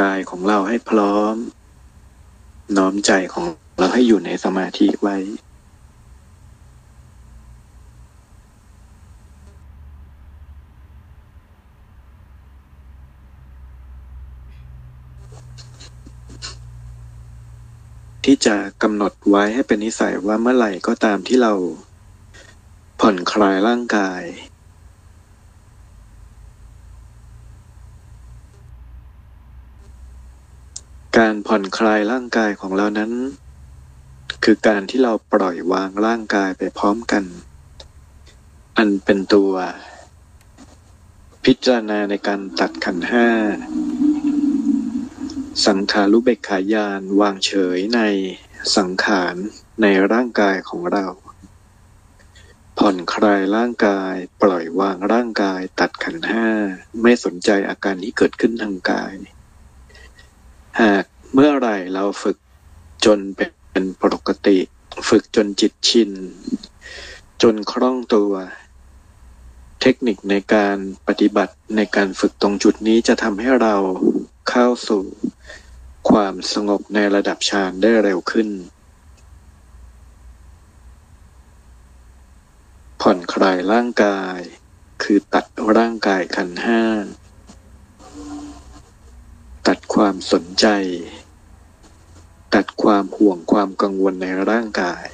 กายของเราให้พร้อม น้อมใจของเราให้อยู่ในสมาธิไว้ที่จะกำหนดไว้ให้เป็นนิสัยว่าเมื่อไหร่ก็ตามที่เราผ่อนคลายร่างกาย การผ่อน คลายร่างกายของเรานั้น คือการที่เราปล่อยวางร่างกายไปพร้อมกัน อันเป็นตัว พิจารณาในการตัดขันห้า สังขารุเบกขายานวางเฉยในสังขารในร่างกายของเรา ผ่อนคลายร่างกาย ปล่อยวางร่างกาย ตัดขันห้า ไม่สนใจอาการที่เกิดขึ้นทางกาย หาก เมื่อไหร่เราฝึกจนเป็นปกติ ฝึกจนจิตชิน จนคล่องตัว เทคนิคในการปฏิบัติในการฝึกตรงจุดนี้จะทำให้เราเข้าสู่ความสงบในระดับฌานได้เร็วขึ้น ผ่อนคลายร่างกาย คือตัดร่างกายขันห้า ตัดความสนใจ ตัดความห่วงความกังวลในร่างกาย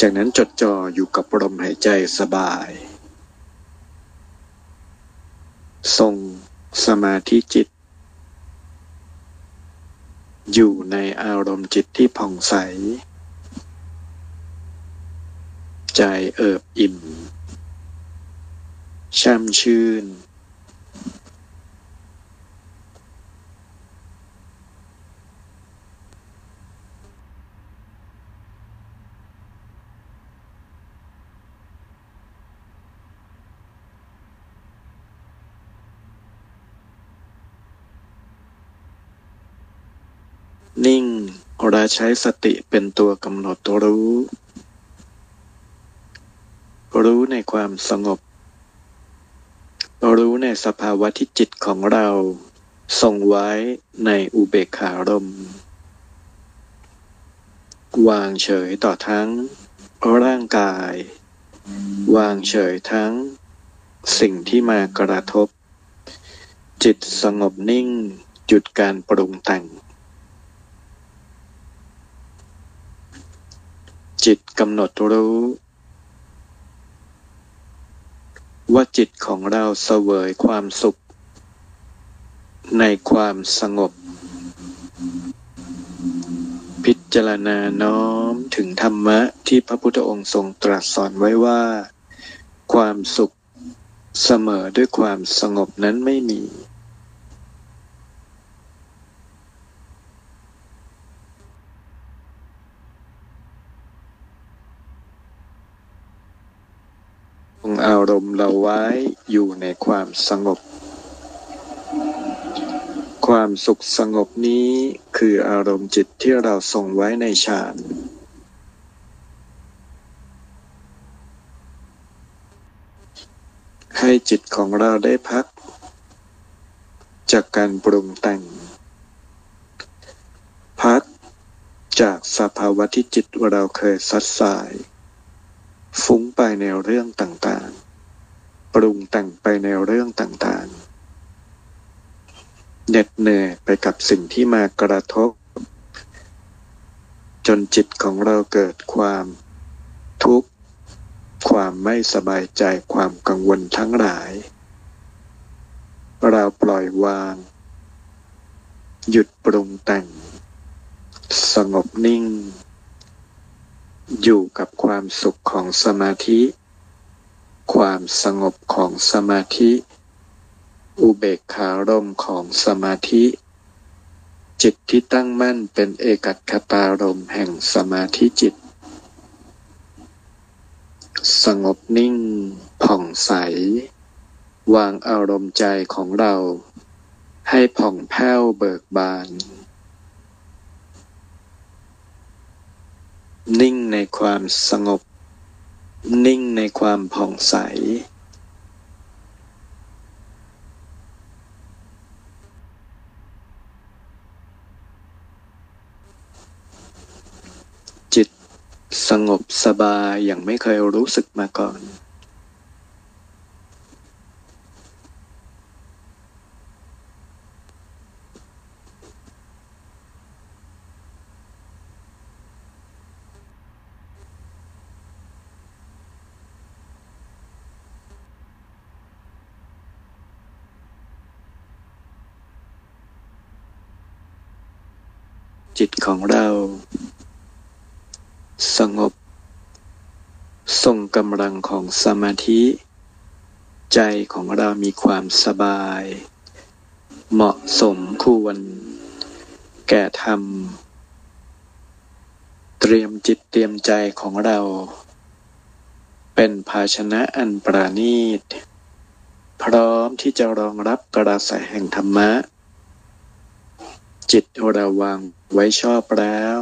จากนั้นจดจ่ออยู่กับลมหายใจสบาย ทรงสมาธิจิต อยู่ในอารมณ์จิตที่ผ่องใส ใจเอิบอิ่มช่ำชื่น เราใช้สติเป็นตัวกำหนดรู้ รู้ในความสงบ รู้ในสภาวะที่จิตของเราทรงไว้ในอุเบกขารม วางเฉยต่อทั้งร่างกาย วางเฉยทั้งสิ่งที่มากระทบ จิตสงบนิ่ง หยุดการปรุงแต่ง จิตกำหนดรู้ ว่าจิตของเราเสวยความสุข ในความสงบ พิจารณาน้อมถึงธรรมะที่พระพุทธองค์ทรงตรัสสอนไว้ว่า ความสุขเสมอด้วยความสงบนั้นไม่มี งอารมณ์เราไว้อยู่ในความสงบ ความสุขสงบนี้คืออารมณ์จิตที่เราทรงไว้ในฌานให้จิตของเราได้พัก จากการปรุงแต่ง พักจากสภาวะที่จิตเราเคยซัดสาย ฟุ้งไปในเรื่องต่างๆ ปรุงแต่งไปในเรื่องต่างๆ เหน็ดเหนื่อยไปกับสิ่งที่มากระทบ จนจิตของเราเกิดความทุกข์ ความไม่สบายใจ ความกังวลทั้งหลาย เราปล่อยวาง หยุดปรุงแต่ง สงบนิ่ง อยู่กับความสุขของสมาธิ ความสงบของสมาธิ อุเบกขารมของสมาธิ จิตที่ตั้งมั่นเป็นเอกัคตารมแห่งสมาธิจิต สงบนิ่ง ผ่องใส วางอารมณ์ใจของเรา ให้ผ่องแผ้วเบิกบาน นิ่งในความสงบ นิ่งในความผ่องใส จิตสงบสบายอย่างไม่เคยรู้สึกมาก่อน จิตของเรา สงบ ทรงกำลังของสมาธิ ใจของเรามีความสบาย เหมาะสมควร แก่ธรรม เตรียมจิตเตรียมใจของเรา เป็นภาชนะอันประณีต พร้อมที่จะรองรับกระแสแห่งธรรมะ จิตราวางไว้ชอบแล้ว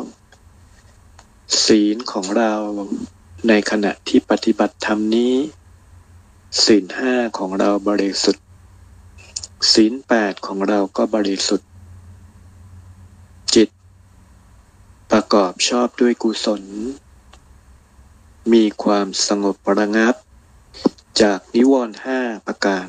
ศีลของเราในขณะที่ปฏิบัติธรรมนี้ ศีลห้าของเราบริสุทธิ์ศีลแปดของเราก็บริสุทธิ์ จิต ประกอบชอบด้วยกุศล มีความสงบระงับ จากนิวรณ์ห้าประการ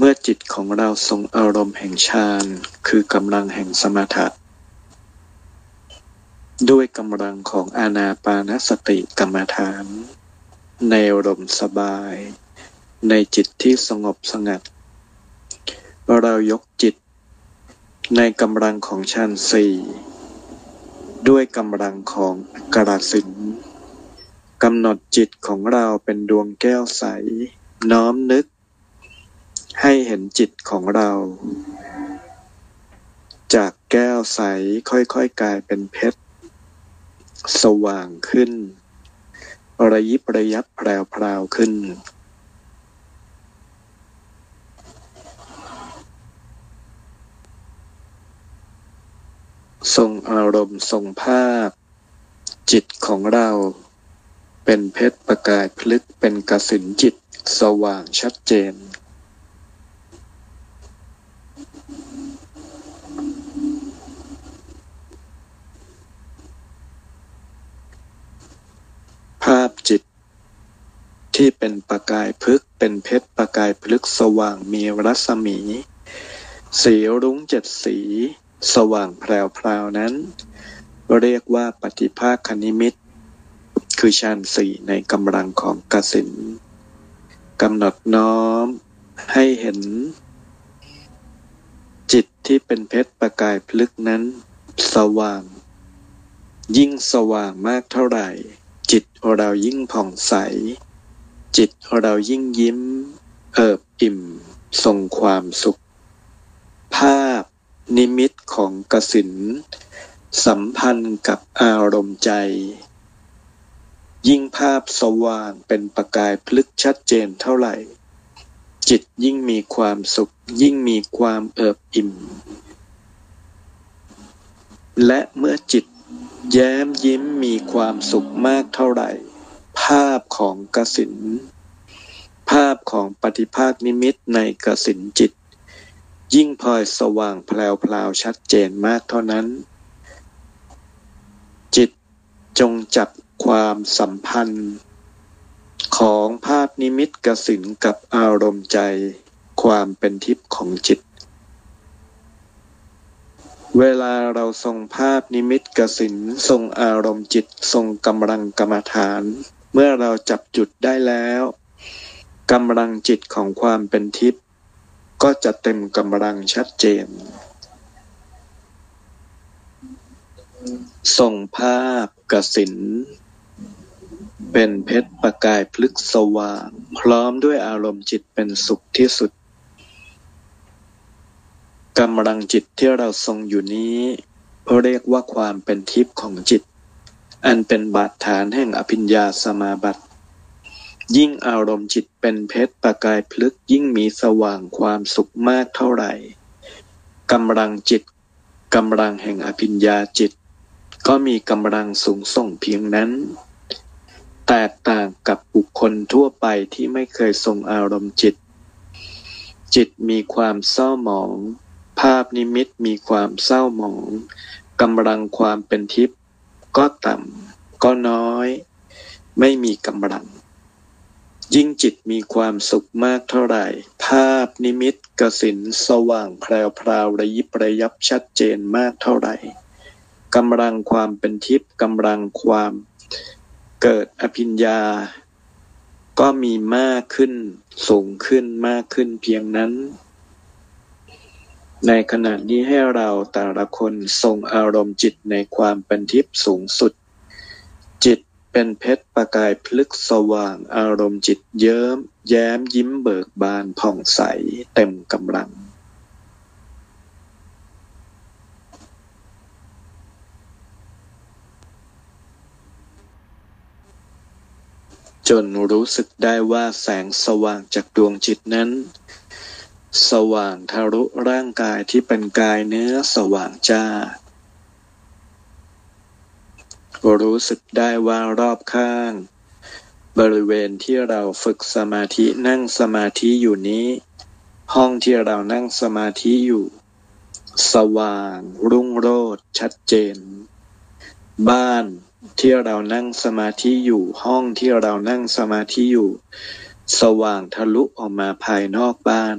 เมื่อจิตของเราทรงอารมณ์แห่งฌานคือกำลังแห่งสมถะ ด้วยกำลังของอานาปานสติกรรมฐาน ในอารมณ์สบาย ในจิตที่สงบสงัด เรายกจิต ในกำลังของฌานสี่ด้วยกำลังของกระสินกำหนดจิตของเราเป็นดวงแก้วใส น้อมนึก ให้เห็นจิตของเรา จากแก้วใสค่อยๆกลายเป็นเพชร สว่างขึ้น ระยิบระยับแพรวๆขึ้นทรงอารมณ์ทรงภาพ จิตของเรา เป็นเพชรประกายพลึกเป็นกสินจิตสว่างชัดเจน ภาพจิต ที่เป็นประกายพึกเป็นเพชรประกายพลึกสว่างมีรัศมี สีรุ้งเจ็ดสี สว่างแพรวๆนั้น เรียกว่าปฏิภาคนิมิต คือฌานสี่ในกำลังของกสินกำหนดน้อมให้เห็น จิตที่เป็นเพชรประกายพลึกนั้น สว่าง ยิ่งสว่างมากเท่าไหร่ จิตเรายิ่งผ่องใส จิตเรายิ่งยิ้ม เอิบอิ่มทรงความสุข ภาพนิมิตของกสินสัมพันธ์กับอารมณ์ใจ ยิ่งภาพสว่างเป็นประกายพลึกชัดเจนเท่าไหร่ จิตยิ่งมีความสุข ยิ่งมีความเอิบอิ่ม และเมื่อจิตแย้มยิ้มมีความสุขมากเท่าไหร่ ภาพของกสินภาพของปฏิภาคนิมิตในกสินจิต ยิ่งพลอยสว่างแพลวๆชัดเจนมากเท่านั้น จิตจงจับความสัมพันธ์ ของภาพนิมิตกสินกับอารมณ์ใจ ความเป็นทิพย์ของจิต เวลาเราทรงภาพนิมิตกสินทรงอารมณ์จิตทรงกำลังกรรมฐาน เมื่อเราจับจุดได้แล้วกำลังจิตของความเป็นทิพย์ก็จะเต็มกำลังชัดเจน ส่งภาพกสินเป็นเพชรประกายพลึกสว่าง พร้อมด้วยอารมณ์จิตเป็นสุขที่สุดกำลังจิตที่เราทรงอยู่นี้เรียกว่าความเป็นทิพย์ของจิต อันเป็นบาดฐานแห่งอภิญญาสมาบัติ ยิ่งอารมณ์จิตเป็นเพชรประกายพลึกยิ่งมีสว่างความสุขมากเท่าไหร่กำลังจิตกำลังแห่งอภิญญาจิต ก็มีกำลังสูงส่งเพียงนั้น แตกต่างกับบุคคลทั่วไปที่ไม่เคยทรงอารมณ์จิต จิตมีความเศร้าหมอง ภาพนิมิตมีความเศร้าหมองกำลังความเป็นทิพย์ ก็ต่ำก็น้อย ไม่มีกำลัง ยิ่งจิตมีความสุขมากเท่าไหร่ ภาพนิมิตกสินสว่างแพรวพราวระยิบระยับชัดเจนมากเท่าไหร่กำลังความเป็นทิพย์กำลังความเกิดอภิญญา ก็มีมากขึ้นสูงขึ้นมากขึ้นเพียงนั้น ในขณะนี้ให้เราแต่ละคนทรงอารมณ์จิตในความเป็นทิพย์สูงสุด จิตเป็นเพชรประกายพลึกสว่างอารมณ์จิตเยิ้ม แย้มยิ้มเบิกบานผ่องใสเต็มกำลังจนรู้สึกได้ว่าแสงสว่างจากดวงจิตนั้น สว่างทะลุร่างกายที่เป็นกายเนื้อสว่างจ้า รู้สึกได้ว่ารอบข้าง บริเวณที่เราฝึกสมาธินั่งสมาธิอยู่นี้ ห้องที่เรานั่งสมาธิอยู่ สว่าง รุ่งโรจน์ชัดเจน บ้านที่เรานั่งสมาธิอยู่ห้องที่เรานั่งสมาธิอยู่ สว่างทะลุออกมาภายนอกบ้าน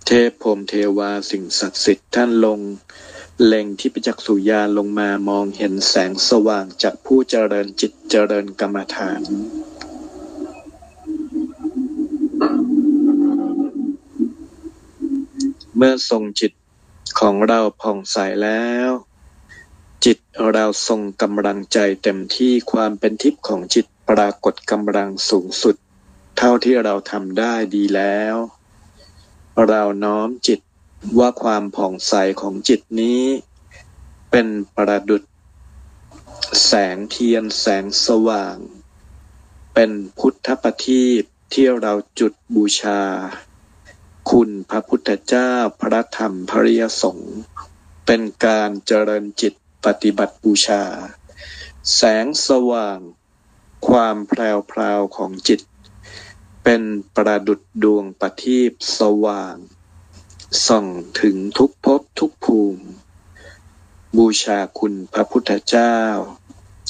เทพพรมเทวาสิ่งศักดิ์สิทธิ์ท่านลง เล็งที่ประจักษุญาลงมามองเห็นแสงสว่างจากผู้เจริญจิตเจริญกรรมฐาน เมื่อทรงจิตของเราผ่องใสแล้ว จิตเราทรงกำลังใจเต็มที่ความเป็นทิพย์ของจิตปรากฏกำลังสูงสุด เท่าที่เราทำได้ดีแล้ว เราน้อมจิตว่าความผ่องใสของจิตนี้ เป็นประดุดแสงเทียนแสงสว่าง เป็นพุทธปฏิบที่เราจุดบูชา คุณพระพุทธเจ้าพระธรรมพระยสงฆ์เป็นการเจริญจิตปฏิบัติบูชา แสงสว่าง ความแพรวพราวของจิต เป็นประดุดดวงประทีปสว่าง ส่องถึงทุกภพทุกภูมิ บูชาคุณพระพุทธเจ้า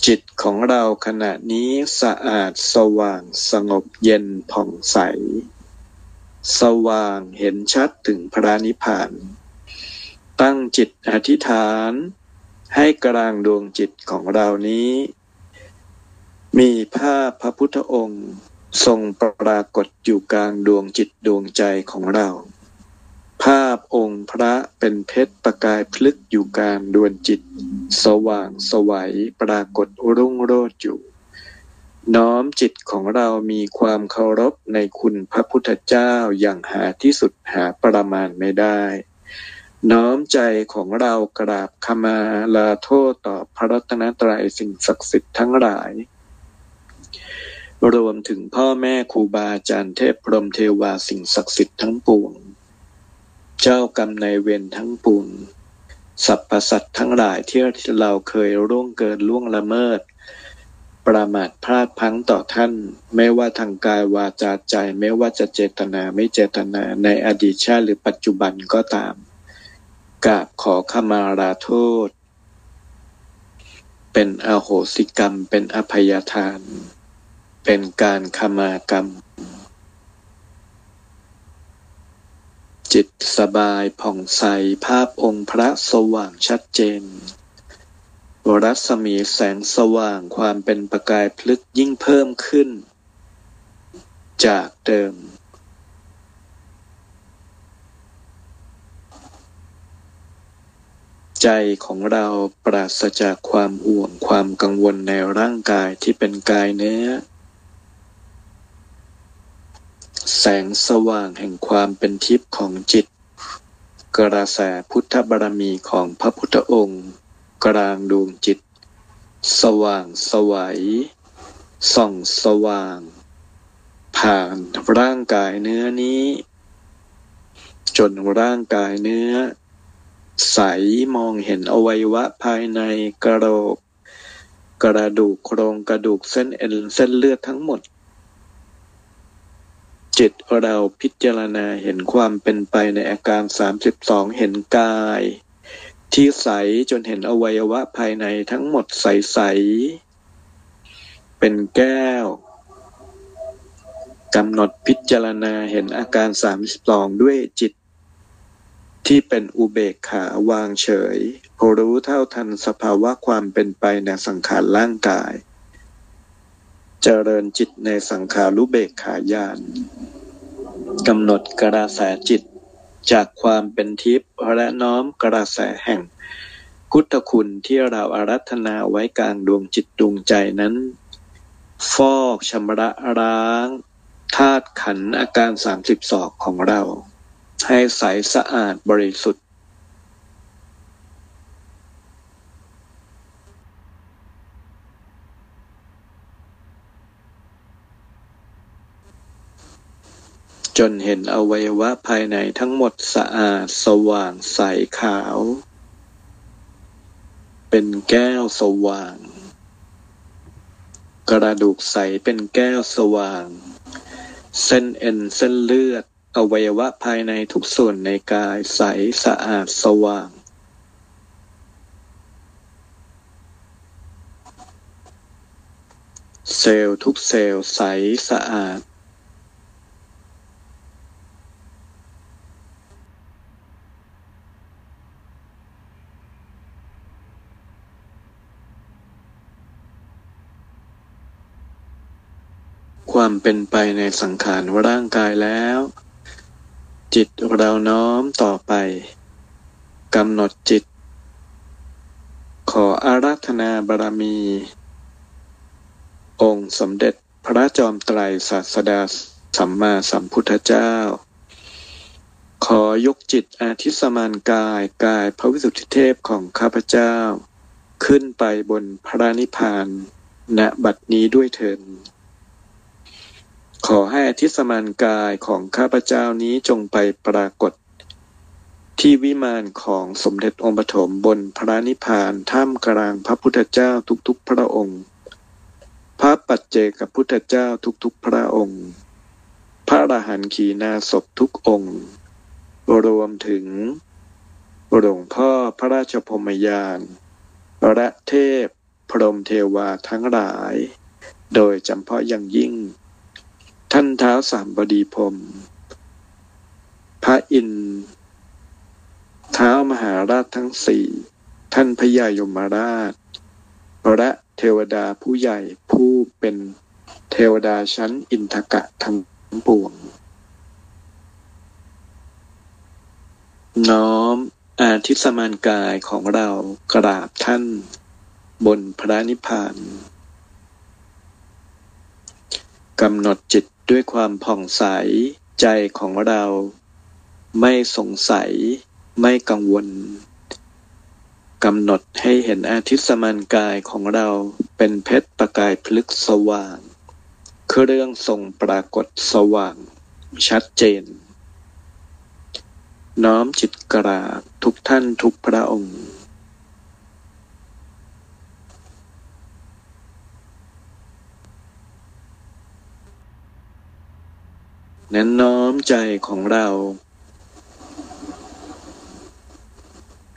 จิตของเราขณะนี้สะอาดสว่างสงบเย็นผ่องใส สว่างเห็นชัดถึงพระนิพพาน ตั้งจิตอธิษฐาน ให้กลางดวงจิตของเรานี้ มีภาพพระพุทธองค์ ทรงปรากฏอยู่กลางดวงจิตดวงใจของเรา ภาพองค์พระเป็นเพชรประกายพลึกอยู่กลางดวงจิต สว่างสวัยปรากฏรุ่งโรจน์อยู่ น้อมจิตของเรามีความเคารพในคุณพระพุทธเจ้าอย่างหาที่สุดหาประมาณไม่ได้ น้อมใจของเรากราบขมาลาโทษต่อพระรัตนตรัยสิ่งศักดิ์สิทธิ์ทั้งหลาย รวมถึงพ่อแม่ครูบาอาจารย์เทพพรหมเทวาสิ่งศักดิ์สิทธิ์ทั้งปวง เจ้ากรรมในเวรทั้งปวงสรรพสัตว์ทั้งหลายที่เราเคยร่วงเกินล่วงละเมิด ประมาทพลาดพังต่อท่าน ไม่ว่าทางกายวาจาใจไม่ว่าจะเจตนาไม่เจตนาในอดีตชาติหรือปัจจุบันก็ตามกราบขอขมาลาโทษ เป็นอโหสิกรรมเป็นอภัยทาน เป็นการขมากรรม จิตสบายผ่องใสภาพองค์พระสว่างชัดเจน รัศมีแสงสว่างความเป็นประกายพลึกยิ่งเพิ่มขึ้น จากเดิม ใจของเราปราศจากความห่วงความกังวลในร่างกายที่เป็นกายเนื้อ แสงสว่างแห่งความเป็นทิพย์ของจิต กระแสพุทธบารมีของพระพุทธองค์ กลางดวงจิต สว่างสวัยส่องสว่าง ผ่านร่างกายเนื้อนี้ จนร่างกายเนื้อ ใสมองเห็นอวัยวะภายในกระโหลก กระดูกโครงกระดูกเส้นเอ็นเส้นเลือดทั้งหมด จิตเราพิจารณาเห็นความเป็นไปในอาการสามสิบสองเห็นกาย ที่ใสจนเห็นอวัยวะภายในทั้งหมดใส ๆ เป็นแก้วกำหนดพิจารณาเห็นอาการสามสิบสองด้วยจิต ที่เป็นอุเบกขาวางเฉยรู้เท่าทันสภาวะความเป็นไปในสังขารร่างกาย เจริญจิตในสังขารุเบกขายานกำหนดกระแสจิตจากความเป็นทิพย์และน้อมกระแสแห่งพุทธคุณที่เราอารัธนาไว้กลางดวงจิตดวงใจนั้น ฟอกชำระล้างธาตุขันอาการสามสิบสองของเรา ให้ใสสะอาดบริสุทธิ์ จนเห็นอวัยวะภายในทั้งหมดสะอาดสว่างใสขาว เป็นแก้วสว่าง กระดูกใสเป็นแก้วสว่าง เส้นเอ็นเส้นเลือด อวัยวะภายในทุกส่วนในกายใสสะอาดสว่างเซลล์ทุกเซลล์ใสสะอาด ความเป็นไปในสังขารร่างกายแล้ว จิตเราน้อมต่อไปกำหนดจิต ขออาราธนาบารมี องค์สมเด็จพระจอมไตรศาสดาสัมมาสัมพุทธเจ้า ขอยกจิตอาทิสมานกายกายพระวิสุทธิเทพของข้าพเจ้า ขึ้นไปบนพระนิพพานณบัดนี้ด้วยเถิด ขอให้อธิสมานกายของข้าพเจ้านี้จงไปปรากฏ ที่วิมานของสมเด็จองค์ปฐมบนพระนิพพานท่ามกลางพระพุทธเจ้าทุกๆพระองค์ พระปัจเจกพุทธเจ้าทุกๆพระองค์ พระอรหันต์ขีนาศพทุกองค์ รวมถึงหลวงพ่อพระราชพมยานและเทพพรหมเทวาทั้งหลาย โดยจำเพาะอย่างยิ่ง ท่านเท้าสามบดีพรมพระอินเท้ามหาราชทั้งสี่ท่านพญายมราชและเทวดาผู้ใหญ่ผู้เป็นเทวดาชั้นอินทกะทั้งปวง น้อมอาทิสมานกายของเรากราบท่านบนพระนิพพานกำหนดจิต ด้วยความผ่องใสใจของเรา ไม่สงสัย ไม่กังวลกำหนดให้เห็นอาทิตย์สมานกายของเราเป็นเพชรประกายพลึกสว่าง เครื่องทรงปรากฏสว่าง ชัดเจน น้อมจิตกราบทุกท่านทุกพระองค์ นั้นน้อมใจของเรา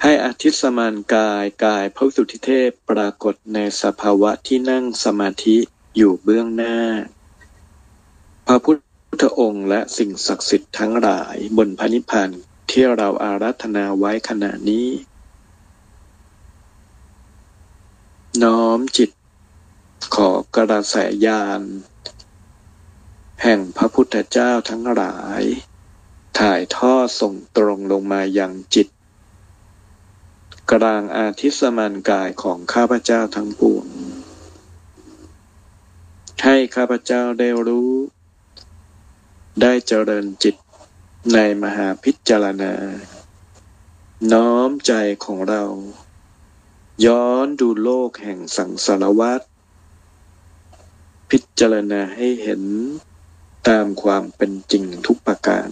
ให้อาทิตย์สมานกายกายพระสุทธิเทพปรากฏในสภาวะที่นั่งสมาธิอยู่เบื้องหน้า พระพุทธองค์และสิ่งศักดิ์สิทธิ์ทั้งหลายบนพระนิพพานที่เราอารัธนาไว้ขณะนี้ น้อมจิตขอกระแสยาน แห่งพระพุทธเจ้าทั้งหลาย ถ่ายทอดส่งตรงลงมายังจิต กลางอาทิสมานกายของข้าพเจ้าทั้งปวง ให้ข้าพเจ้าได้รู้ ได้เจริญจิตในมหาพิจารณา น้อมใจของเรา ย้อนดูโลกแห่งสังสารวัฏพิจารณาให้เห็น ตามความเป็นจริงทุกประการ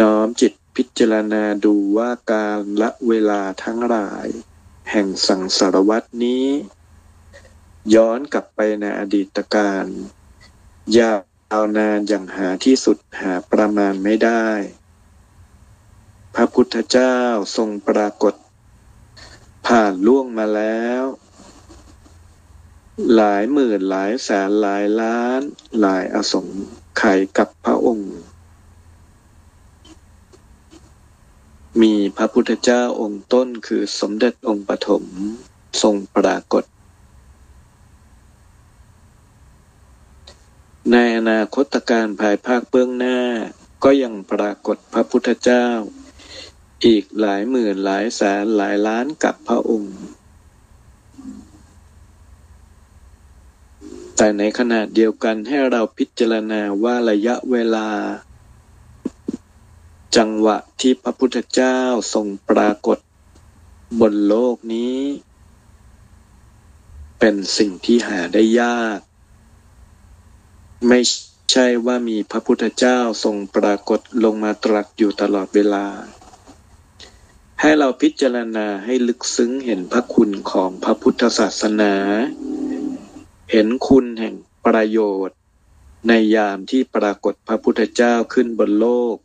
น้อมจิตพิจารณาดูว่าการละเวลาทั้งหลาย แห่งสังสารวัตนี้ ย้อนกลับไปในอดีตการยาวนานอย่างหาที่สุดหาประมาณไม่ได้ พระพุทธเจ้าทรงปรากฏ ผ่านล่วงมาแล้ว หลายหมื่นหลายแสนหลายล้าน หลายอสงไขยกับพระองค์ มีพระพุทธเจ้าองค์ต้นคือสมเด็จองค์ปฐมทรงปรากฏ ในอนาคตการภายภาคเบื้องหน้า ก็ยังปรากฏพระพุทธเจ้า อีกหลายหมื่นหลายแสนหลายล้านกับพระองค์ แต่ในขณะเดียวกันให้เราพิจารณาว่าระยะเวลา จังหวะที่พระพุทธเจ้าทรงปรากฏ บนโลกนี้ เป็นสิ่งที่หาได้ยาก ไม่ใช่ว่ามีพระพุทธเจ้าทรงปรากฏลงมาตรัสอยู่ตลอดเวลา ให้เราพิจารณาให้ลึกซึ้งเห็นพระคุณของพระพุทธศาสนา เห็นคุณแห่งประโยชน์ ในยามที่ปรากฏพระพุทธเจ้าขึ้นบนโลก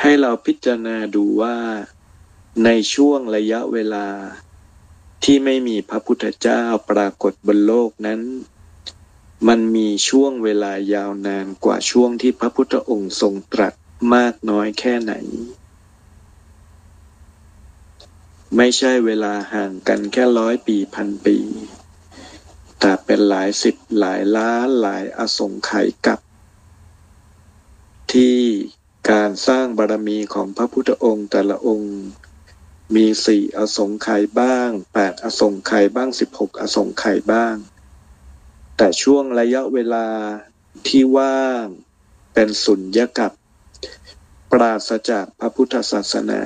ให้เราพิจารณาดูว่า ในช่วงระยะเวลา ที่ไม่มีพระพุทธเจ้าปรากฏบนโลกนั้น มันมีช่วงเวลายาวนานกว่าช่วงที่พระพุทธองค์ทรงตรัสมากน้อยแค่ไหน ไม่ใช่เวลาห่างกันแค่ร้อยปีพันปี แต่เป็นหลายสิบหลายล้านหลายอสงไขยกับ ที่การสร้างบารมีของพระพุทธองค์แต่ละองค์ มีสี่อสงไขยบ้างแปดอสงไขยบ้างสิบหกอสงไขยบ้าง แต่ช่วงระยะเวลาที่ว่างเป็นสุญญกับ ปราศจากพระพุทธศาสนา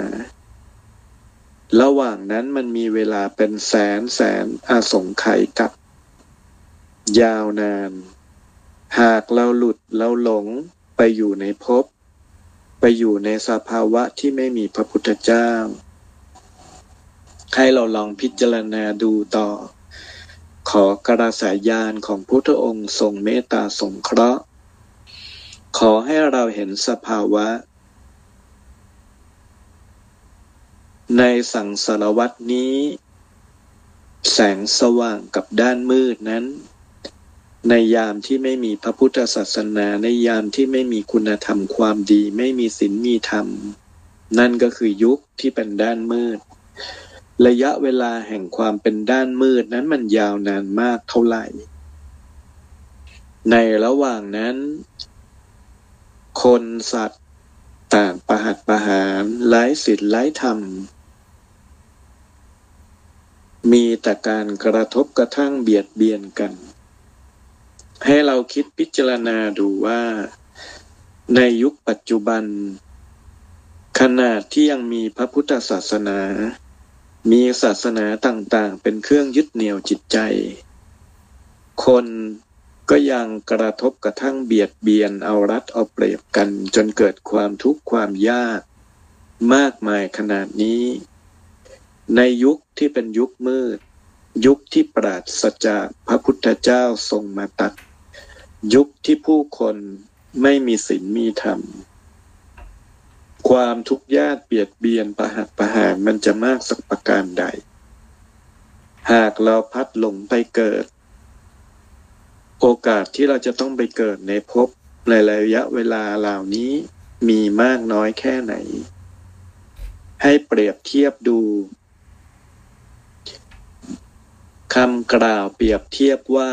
ระหว่างนั้นมันมีเวลาเป็นแสนแสนอาสงไขยกับ ยาวนาน หากเราหลุดเราหลงไปอยู่ในภพไปอยู่ในสภาวะที่ไม่มีพระพุทธเจ้า ให้เราลองพิจารณาดูต่อ ขอกระสายานของพุทธองค์ทรงเมตตาสงเคราะห์ ขอให้เราเห็นสภาวะ ในสังสารวัตนี้ แสงสว่างกับด้านมืดนั้น ในยามที่ไม่มีพระพุทธศาสนาในยามที่ไม่มีคุณธรรมความดี ไม่มีศีลมีธรรม นั่นก็คือยุคที่เป็นด้านมืด ระยะเวลาแห่งความเป็นด้านมืดนั้นมันยาวนานมากเท่าไหร่ ในระหว่างนั้น คนสัตว์ต่างประหัตประหารไร้ศีลไร้ธรรม มีแต่การกระทบกระทั่งเบียดเบียนกัน ให้เราคิดพิจารณาดูว่า ในยุคปัจจุบัน ขนาดที่ยังมีพระพุทธศาสนา มีศาสนาต่างๆ เป็นเครื่องยึดเหนี่ยวจิตใจ คนก็ยังกระทบกระทั่งเบียดเบียนเอารัดเอาเปรียบกัน จนเกิดความทุกข์ความยาก มากมายขนาดนี้ ในยุคที่เป็นยุคมืด ยุคที่ปราศจากพระพุทธเจ้าทรงมาตัด ยุคที่ผู้คนไม่มีศีลมีธรรม ความทุกข์ยากเบียดเบียนประหัตประหารมันจะมากสักประการใด หากเราพัดหลงไปเกิด โอกาสที่เราจะต้องไปเกิดในภพในระยะเวลาเหล่านี้มีมากน้อยแค่ไหน ให้เปรียบเทียบดู คำกล่าวเปรียบเทียบว่า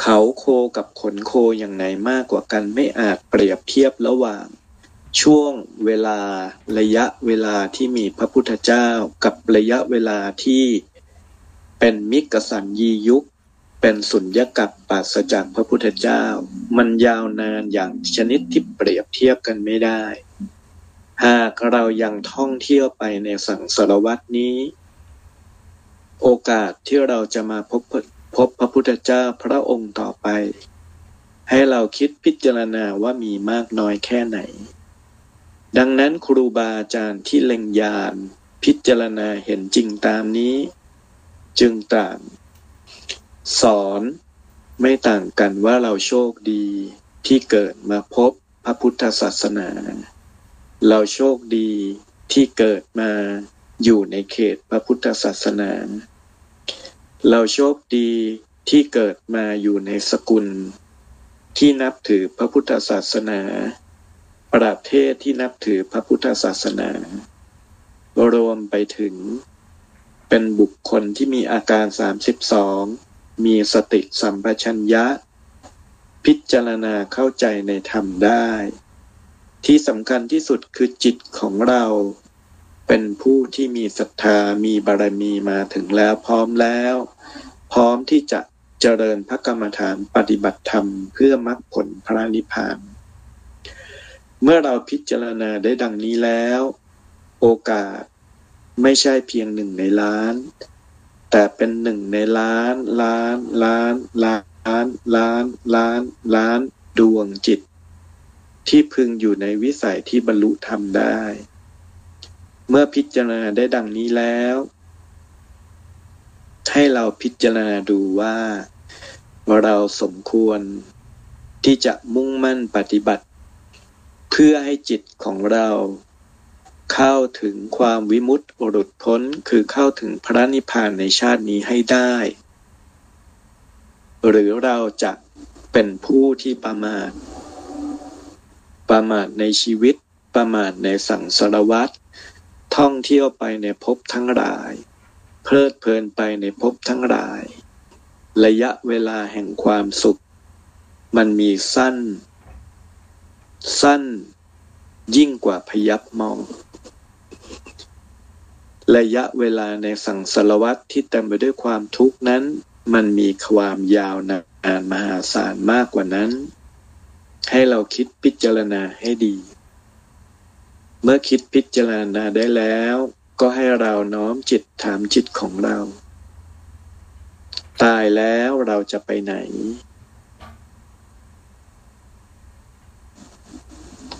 เขาโคกับขนโคอย่างไหนมากกว่ากันไม่อาจเปรียบเทียบระหว่าง ช่วงเวลาระยะเวลาที่มีพระพุทธเจ้ากับระยะเวลาที่เป็นมิกสันยียุค เป็นสุญญกับปราศจากพระพุทธเจ้า มันยาวนานอย่างชนิดที่เปรียบเทียบกันไม่ได้ หากเรายังท่องเที่ยวไปในสังสารวัตนี้ โอกาสที่เราจะมาพบพบพระพุทธเจ้าพระองค์ต่อไป ให้เราคิดพิจารณาว่ามีมากน้อยแค่ไหน ดังนั้นครูบาอาจารย์ที่เล็งยานพิจารณาเห็นจริงตามนี้ จึงต่างสอนไม่ต่างกันว่าเราโชคดีที่เกิดมาพบพระพุทธศาสนา เราโชคดีที่เกิดมาอยู่ในเขตพระพุทธศาสนา เราโชคดีที่เกิดมาอยู่ในสกุล ที่นับถือพระพุทธศาสนา ประเทศที่นับถือพระพุทธศาสนา รวมไปถึง เป็นบุคคลที่มีอาการ 32 มีสติสัมปชัญญะ พิจารณาเข้าใจในธรรมได้ ที่สำคัญที่สุดคือจิตของเรา เป็นผู้ที่มีศรัทธามีบารมีมาถึงแล้วพร้อมแล้ว พร้อมที่จะเจริญพระกรรมฐานปฏิบัติธรรมเพื่อมรรคผลพระนิพพาน เมื่อเราพิจารณาได้ดังนี้แล้ว โอกาสไม่ใช่เพียงหนึ่งในล้าน แต่เป็นหนึ่งในล้านล้านล้านล้านล้านล้านล้านดวงจิต ที่พึงอยู่ในวิสัยที่บรรลุธรรมได้ เมื่อพิจารณาได้ดังนี้แล้ว ให้เราพิจารณาดูว่าเราสมควรที่จะมุ่งมั่นปฏิบัติ เพื่อให้จิตของเรา เข้าถึงความวิมุตติหลุดพ้นคือเข้าถึงพระนิพพานในชาตินี้ให้ได้ หรือเราจะเป็นผู้ที่ประมาท ประมาทในชีวิตประมาทในสังสารวัตร ท่องเที่ยวไปในภพทั้งหลาย เพลิดเพลินไปในภพทั้งหลาย ระยะเวลาแห่งความสุข มันมีสั้น สั้น ยิ่งกว่าพยับมอง ระยะเวลาในสังสารวัตที่เต็มไปด้วยความทุกข์นั้น มันมีความยาวนานมหาศาลมากกว่านั้น ให้เราคิดพิจารณาให้ดี เมื่อคิดพิจารณาได้แล้ว ก็ให้เราน้อมจิตถามจิตของเรา ตายแล้วเราจะไปไหน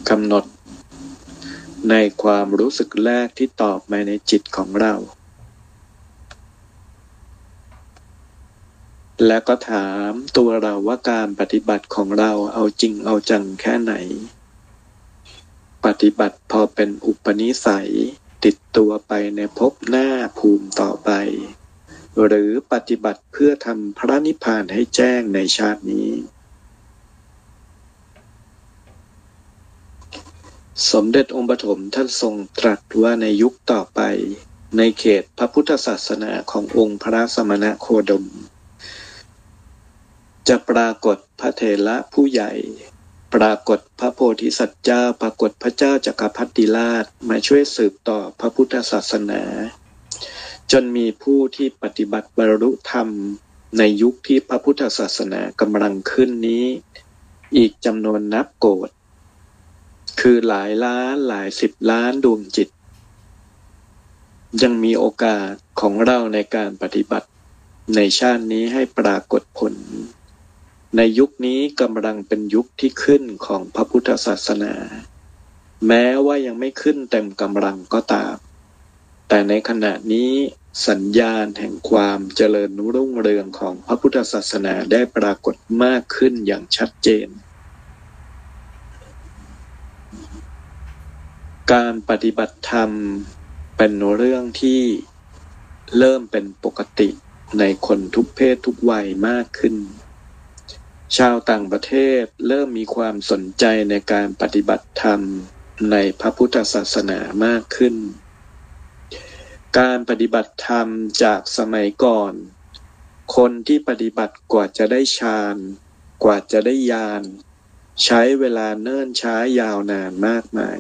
กำหนด ในความรู้สึกแรกที่ตอบมาในจิตของเรา และก็ถามตัวเราว่าการปฏิบัติของเราเอาจริงเอาจังแค่ไหน ปฏิบัติพอเป็นอุปนิสัย ติดตัวไปในภพหน้าภูมิต่อไป หรือปฏิบัติเพื่อทำพระนิพพานให้แจ้งในชาตินี้ สมเด็จองค์ปฐมท่านทรงตรัสว่าในยุคต่อไป ในเขตพระพุทธศาสนาขององค์พระสมณะโคดม จะปรากฏพระเถระผู้ใหญ่ ปรากฏพระโพธิสัตว์เจ้า ปรากฏพระเจ้าจักรพรรดิราชมาช่วยสืบต่อพระพุทธศาสนา จนมีผู้ที่ปฏิบัติบรรลุธรรมในยุคที่พระพุทธศาสนากำลังขึ้นนี้ อีกจำนวนนับโกดคือหลายล้านหลายสิบล้านดวงจิต ยังมีโอกาสของเราในการปฏิบัติในชาตินี้ให้ปรากฏผล ในยุคนี้กำลังเป็นยุคที่ขึ้นของพระพุทธศาสนา แม้ว่ายังไม่ขึ้นเต็มกำลังก็ตาม แต่ในขณะนี้สัญญาณแห่งความเจริญรุ่งเรืองของพระพุทธศาสนาได้ปรากฏมากขึ้นอย่างชัดเจน การปฏิบัติธรรมเป็นเรื่องที่เริ่มเป็นปกติในคนทุกเพศทุกวัยมากขึ้น ชาวต่างประเทศเริ่มมีความสนใจในการปฏิบัติธรรมในพระพุทธศาสนามากขึ้น การปฏิบัติธรรมจากสมัยก่อน คนที่ปฏิบัติกว่าจะได้ฌาน กว่าจะได้ญาณใช้เวลาเนิ่นช้ายาวนานมากมาย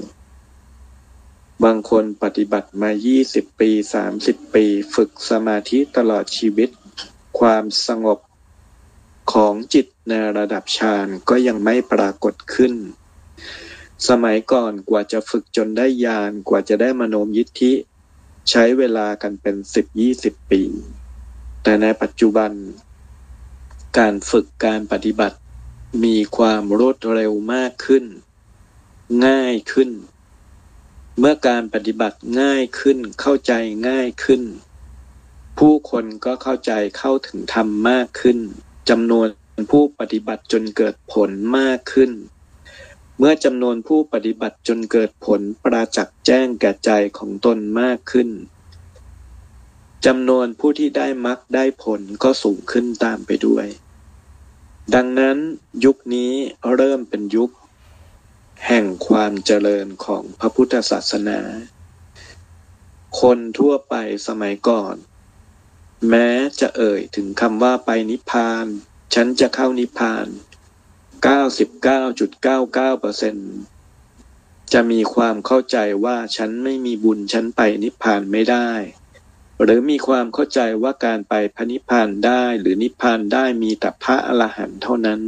บางคนปฏิบัติมา 20 ปี 30 ปี ฝึกสมาธิตลอดชีวิต ความสงบของจิต ในระดับฌานก็ยังไม่ปรากฏขึ้น สมัยก่อนกว่าจะฝึกจนได้ญาณกว่าจะได้มโนมยิทธิ ใช้เวลากันเป็นสิบยี่สิบปี แต่ในปัจจุบัน การฝึกการปฏิบัติ มีความรวดเร็วมากขึ้น ง่ายขึ้น เมื่อการปฏิบัติง่ายขึ้นเข้าใจง่ายขึ้น ผู้คนก็เข้าใจเข้าถึงธรรมมากขึ้นจำนวน ผู้ปฏิบัติจนเกิดผลมากขึ้น เมื่อจำนวนผู้ปฏิบัติจนเกิดผลประจักษ์แจ้งแก่ใจของตนมากขึ้นจำนวนผู้ที่ได้มรรคได้ผลก็สูงขึ้นตามไปด้วย ดังนั้นยุคนี้เริ่มเป็นยุค แห่งความเจริญของพระพุทธศาสนา คนทั่วไปสมัยก่อน แม้จะเอ่ยถึงคำว่าไปนิพพาน ฉันจะเข้านิพพาน 99.99%จะมีความเข้าใจว่าฉันไม่มีบุญฉันไปนิพพานไม่ได้ หรือมีความเข้าใจว่าการไปพระนิพพานได้หรือนิพพานได้มีแต่พระอรหันต์เท่านั้น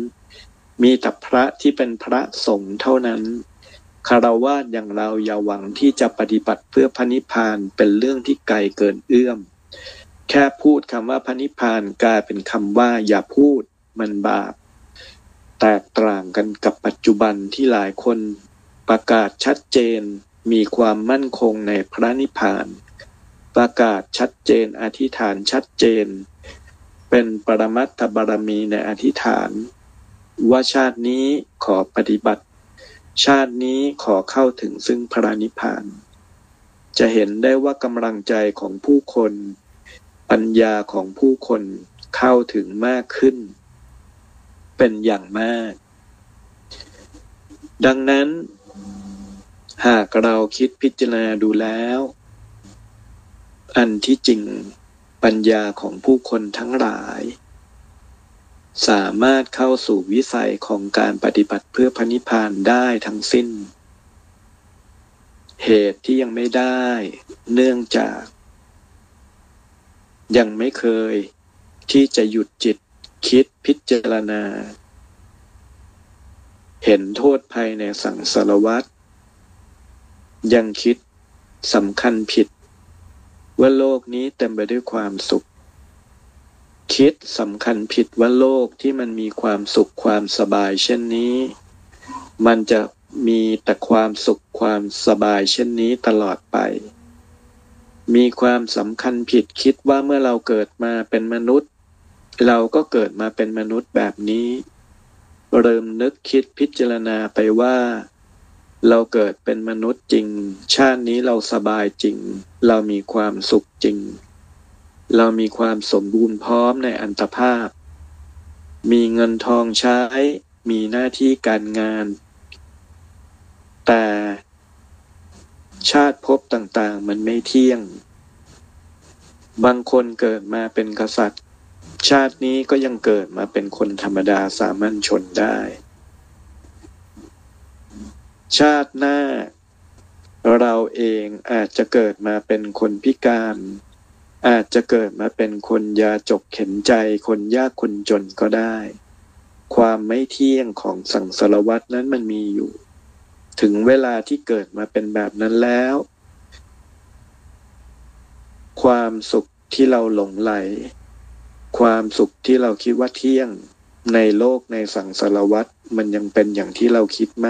มีแต่พระที่เป็นพระสงฆ์เท่านั้นคารวะอย่างเราอย่าหวังที่จะปฏิบัติเพื่อพระนิพพานเป็นเรื่องที่ไกลเกินเอื้อม แค่พูดคำว่าพระนิพพานกลายเป็นคำว่าอย่าพูด มันบาป แตกต่างกันกับปัจจุบันที่หลายคนประกาศชัดเจนมีความมั่นคงในพระนิพพาน ประกาศชัดเจนอธิษฐานชัดเจน เป็นปรมัตถบารมีในอธิษฐาน ว่าชาตินี้ขอปฏิบัติ ชาตินี้ขอเข้าถึงซึ่งพระนิพพาน จะเห็นได้ว่ากำลังใจของผู้คน ปัญญาของผู้คนเข้าถึงมากขึ้น เป็นอย่างมาก ดังนั้น หากเราคิดพิจารณาดูแล้ว อันที่จริงปัญญาของผู้คนทั้งหลาย สามารถเข้าสู่วิสัยของการปฏิบัติเพื่อพระนิพพานได้ทั้งสิ้น เหตุที่ยังไม่ได้ เนื่องจาก ยังไม่เคยที่จะหยุดจิต คิดพิจารณา เห็นโทษภัยในสังสารวัตรยังคิดสำคัญผิด ว่าโลกนี้เต็มไปด้วยความสุข คิดสำคัญผิดว่าโลกที่มันมีความสุขความสบายเช่นนี้ มันจะมีแต่ความสุขความสบายเช่นนี้ตลอดไป มีความสำคัญผิดคิดว่าเมื่อเราเกิดมาเป็นมนุษย์ เราก็เกิดมาเป็นมนุษย์แบบนี้ เริ่มนึกคิดพิจารณาไปว่า เราเกิดเป็นมนุษย์จริง ชาตินี้เราสบายจริง เรามีความสุขจริง เรามีความสมบูรณ์พร้อมในอันตภาพ มีเงินทองใช้ มีหน้าที่การงาน แต่ชาติภพต่างๆ มันไม่เที่ยง บางคนเกิดมาเป็นกษัตริย์ ชาตินี้ก็ยังเกิดมาเป็นคนธรรมดาสามัญชนได้ ชาติหน้า เราเองอาจจะเกิดมาเป็นคนพิการ อาจจะเกิดมาเป็นคนยาจกเข็นใจคนยากคนจนก็ได้ ความไม่เที่ยงของสังสารวัตนั้นมันมีอยู่ ถึงเวลาที่เกิดมาเป็นแบบนั้นแล้ว ความสุขที่เราหลงไหล ความสุขที่เราคิดว่าเที่ยง ในโลกในสังสารวัตมันยังเป็นอย่างที่เราคิดไหม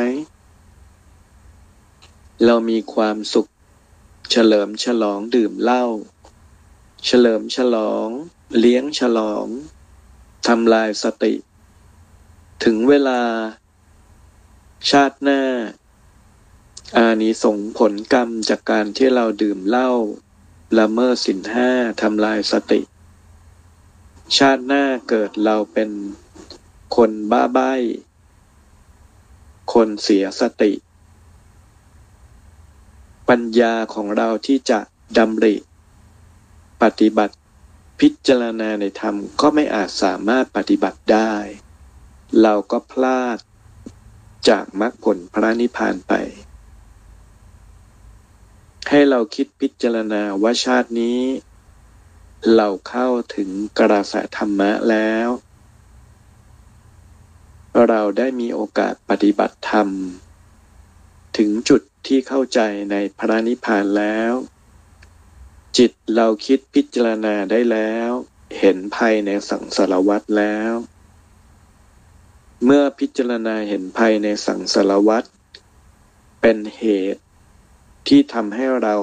เรามีความสุข เฉลิมฉลองดื่มเหล้าเฉลิมฉลอง เลี้ยงฉลองทำลายสติ ถึงเวลา ชาติหน้า อานิสงผลกรรมจากการที่เราดื่มเหล้าละเมิดสินห้าทำลายสติ ชาติหน้าเกิดเราเป็นคนบ้าใบ้คนเสียสติ ปัญญาของเราที่จะดำริ ปฏิบัติพิจารณาในธรรมก็ไม่อาจสามารถปฏิบัติได้ เราก็พลาดจากมรรคผลพระนิพพานไป ให้เราคิดพิจารณาว่าชาตินี้ เราเข้าถึงกระแสธรรมะแล้ว เราได้มีโอกาสปฏิบัติธรรม ถึงจุดที่เข้าใจในพระนิพพานแล้ว จิตเราคิดพิจารณาได้แล้ว เห็นภัยในสังสารวัฏแล้ว เมื่อพิจารณาเห็นภัยในสังสารวัฏเป็นเหตุที่ทำให้เรา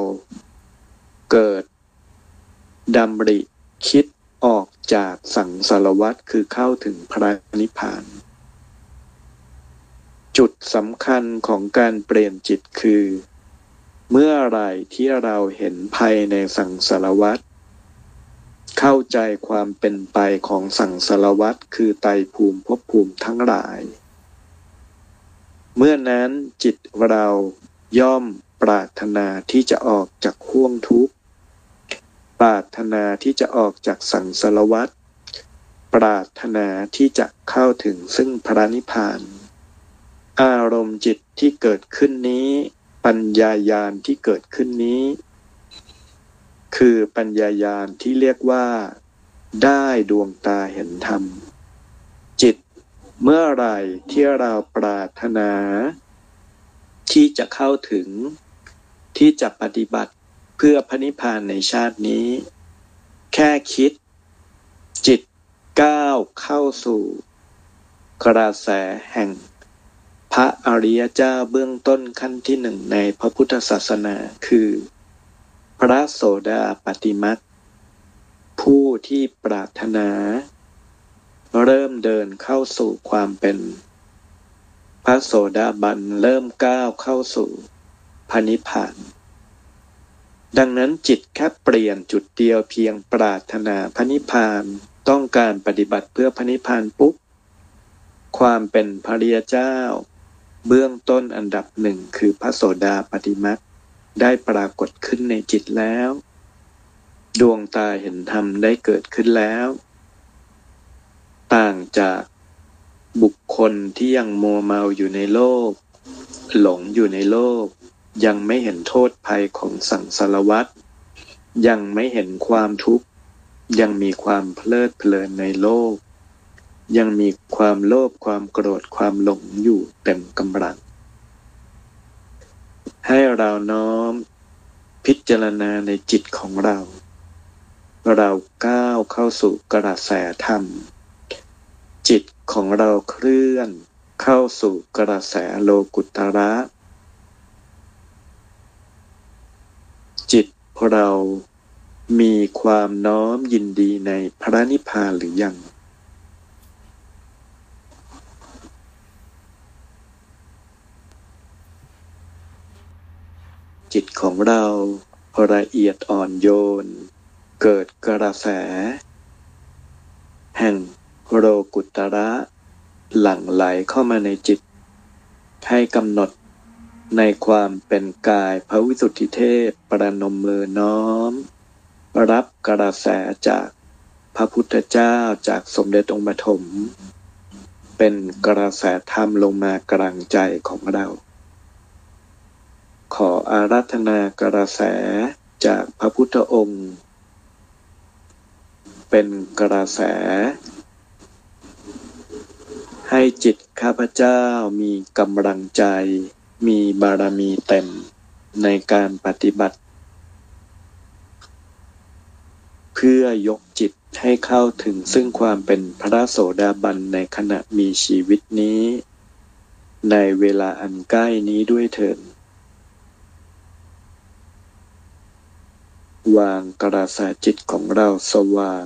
เกิด ดำริคิดออกจากสังสารวัฏคือเข้าถึงพระนิพพาน จุดสำคัญของการเปลี่ยนจิตคือ เมื่อไรที่เราเห็นภัยในสังสารวัฏเข้าใจความเป็นไปของสังสารวัฏคือไตภูมิภพภูมิทั้งหลาย เมื่อนั้นจิตเราย่อมปรารถนาที่จะออกจากห่วงทุกข์ ปรารถนาที่จะออกจากสังสารวัฏปรารถนาที่จะเข้าถึงซึ่งพระนิพพาน อารมณ์จิตที่เกิดขึ้นนี้ ปัญญายาณที่เกิดขึ้นนี้ คือปัญญายาณที่เรียกว่า ได้ดวงตาเห็นธรรม จิตเมื่อไรที่เราปรารถนา ที่จะเข้าถึงที่จะปฏิบัติ พื่อพระนิพพานในชาตินี้ แค่คิด จิตก้าวเข้าสู่ กระแสแห่ง พระอริยเจ้าเบื้องต้นขั้นที่หนึ่งในพระพุทธศาสนาคือ พระโสดาปฏิมักผู้ที่ปรารถนา เริ่มเดินเข้าสู่ความเป็น พระโสดาบันเริ่มก้าวเข้าสู่พระนิพพาน ดังนั้นจิตแค่เปลี่ยนจุดเดียวเพียงปรารถนาพระนิพพานต้องการปฏิบัติเพื่อพระนิพพานปุ๊บความเป็นพระริยเจ้า เบื้องต้นอันดับหนึ่งคือพระโสดาปฏิมักได้ปรากฏขึ้นในจิตแล้ว ดวงตาเห็นธรรมได้เกิดขึ้นแล้ว ต่างจากบุคคลที่ยังมัวเมาอยู่ในโลก หลงอยู่ในโลก ยังไม่เห็นโทษภัยของสังสารวัฏยังไม่เห็นความทุกข์ ยังมีความเพลิดเพลินในโลก ยังมีความโลภความโกรธความหลงอยู่เต็มกำลัง ให้เราน้อมพิจารณาในจิตของเรา เราก้าวเข้าสู่กระแสธรรม จิตของเราเคลื่อนเข้าสู่กระแสโลกุตระ จิตเรามีความน้อมยินดีในพระนิพพานหรือยัง จิตของเราละเอียดอ่อนโยน เกิดกระแส แห่งโรกุตระ หลั่งไหลเข้ามาในจิต ให้กำหนด ในความเป็นกายพระวิสุทธิเทพประนมมือน้อม รับกระแสจากพระพุทธเจ้าจากสมเด็จองค์ปฐมเป็นกระแสธรรมลงมากลางใจของเรา ขออารัธนากระแสจากพระพุทธองค์ เป็นกระแส ให้จิตข้าพเจ้ามีกำลังใจ มีบารมีเต็มในการปฏิบัติ เพื่อยกจิตให้เข้าถึงซึ่งความเป็นพระโสดาบันในขณะมีชีวิตนี้ ในเวลาอันใกล้นี้ด้วยเถิดวางกระแสจิตของเราสว่าง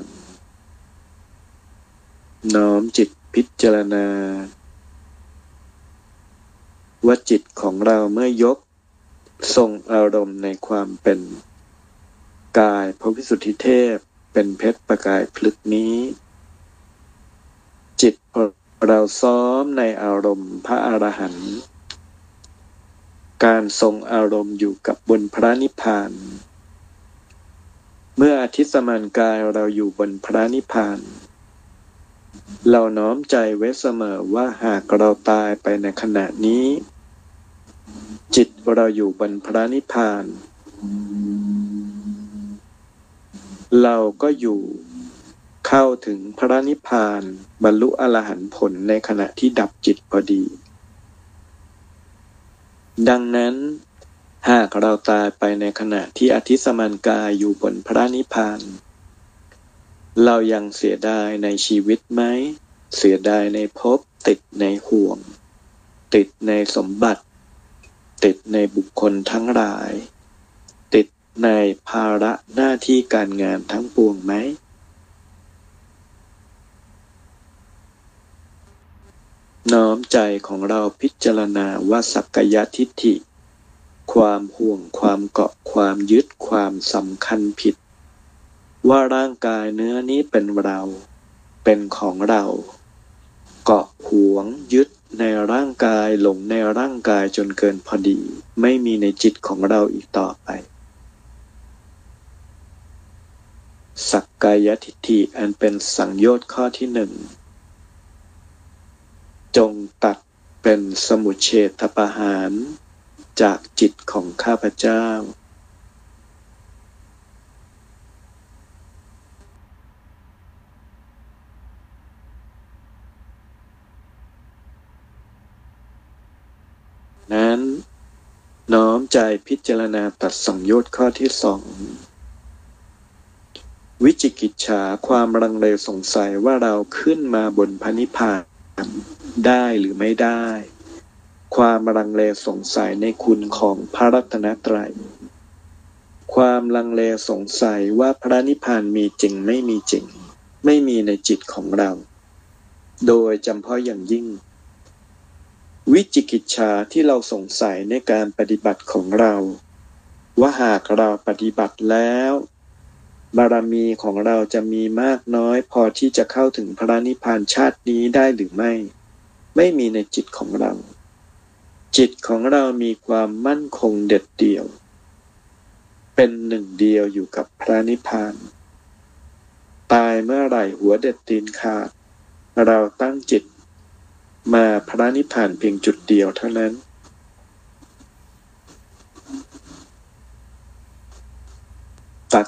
น้อมจิตพิจารณา ว่าจิตของเราเมื่อยกทรงอารมณ์ในความเป็นกายพระวิสุทธิเทพเป็นเพชรประกายพลึกนี้ จิตเราซ้อมในอารมณ์พระอรหันต์การทรงอารมณ์อยู่กับบนพระนิพพาน เมื่ออาทิตสมานกายเราอยู่บนพระนิพพาน เราน้อมใจไว้เสมอว่าหากเราตายไปในขณะนี้ จิตเราอยู่บนพระนิพพาน เราก็อยู่เข้าถึงพระนิพพาน บรรลุอรหันต์ผลในขณะที่ดับจิตพอดี ดังนั้นหากเราตายไปในขณะที่อธิสมันกายอยู่บนพระนิพพาน เรายังเสียดายในชีวิตไหม เสียดายในภพติดในห่วง ติดในสมบัติ ติดในบุคคลทั้งหลาย ติดในภาระหน้าที่การงานทั้งปวงไหม น้อมใจของเราพิจารณาว่าสักกายทิฏฐิ ความห่วงความเกาะความยึดความสำคัญผิด ว่าร่างกายเนื้อนี้เป็นเรา เป็นของเรา เกาะห่วงยึด ในร่างกายหลงในร่างกายจนเกินพอดี ไม่มีในจิตของเราอีกต่อไป สักกายทิฏฐิอันเป็นสังโยชน์ข้อที่หนึ่งจงตัดเป็นสมุเฉทประหาร จากจิตของข้าพเจ้า นั้น น้อม ใจพิจารณาตัดสังโยชน์ข้อที่สองวิจิกิจฉาความรังเลสงสัยว่าเราขึ้นมาบนพระนิพพานได้หรือไม่ได้ ความลังเลสงสัยในคุณของพระรัตนตรัย ความลังเลสงสัยว่าพระนิพพานมีจริงไม่มีจริง ไม่มีในจิตของเรา โดยจำเพาะอย่างยิ่ง วิจิกิจฉาที่เราสงสัยในการปฏิบัติของเรา ว่าหากเราปฏิบัติแล้ว บารมีของเราจะมีมากน้อยพอที่จะเข้าถึงพระนิพพานชาตินี้ได้หรือไม่ ไม่มีในจิตของเรา จิตของเรามีความมั่นคงเด็ดเดี่ยว เป็นหนึ่งเดียวอยู่กับพระนิพพาน ตายเมื่อไหร่หัวเด็ดตีนขาด เราตั้งจิต มาพระนิพพานเพียงจุดเดียวเท่านั้น ตัด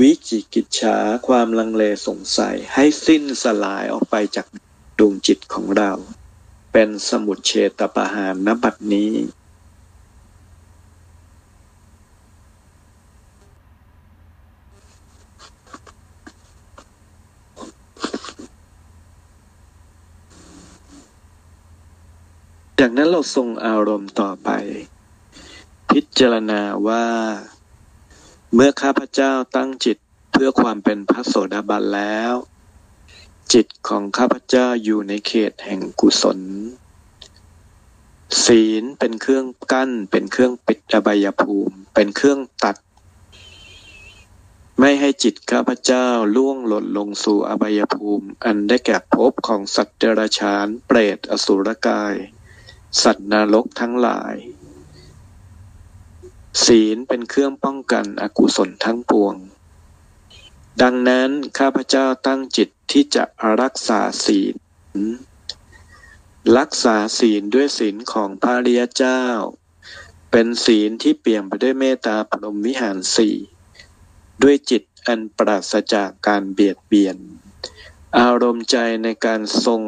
วิจิกิจฉาความลังเลสงสัยให้สิ้นสลายออกไปจากดวงจิตของเรา เป็นสมุดเฉตประหารนบัดนี้ จากนั้นเราทรงอารมณ์ต่อไป พิจารณาว่า เมื่อข้าพเจ้าตั้งจิตเพื่อความเป็นพระโสดาบันแล้ว จิตของข้าพเจ้าอยู่ในเขตแห่งกุศล ศีลเป็นเครื่องกั้น เป็นเครื่องปิดอบายภูมิ เป็นเครื่องตัด ไม่ให้จิตข้าพเจ้าล่วงหล่นลงสู่อบายภูมิ อันได้แก่ภพของสัตว์เดรัจฉานเปรตอสุรกาย สัตว์นรกทั้งหลาย ศีลเป็นเครื่องป้องกันอกุศลทั้งปวง ดังนั้นข้าพเจ้าตั้งจิตที่จะรักษาศีล รักษาศีลด้วยศีลของพระริยเจ้า เป็นศีลที่เปี่ยมไปด้วยเมตตาพรมวิหารสี่ด้วยจิตอันปราศจากการเบียดเบียน อารมณ์ใจในการทรง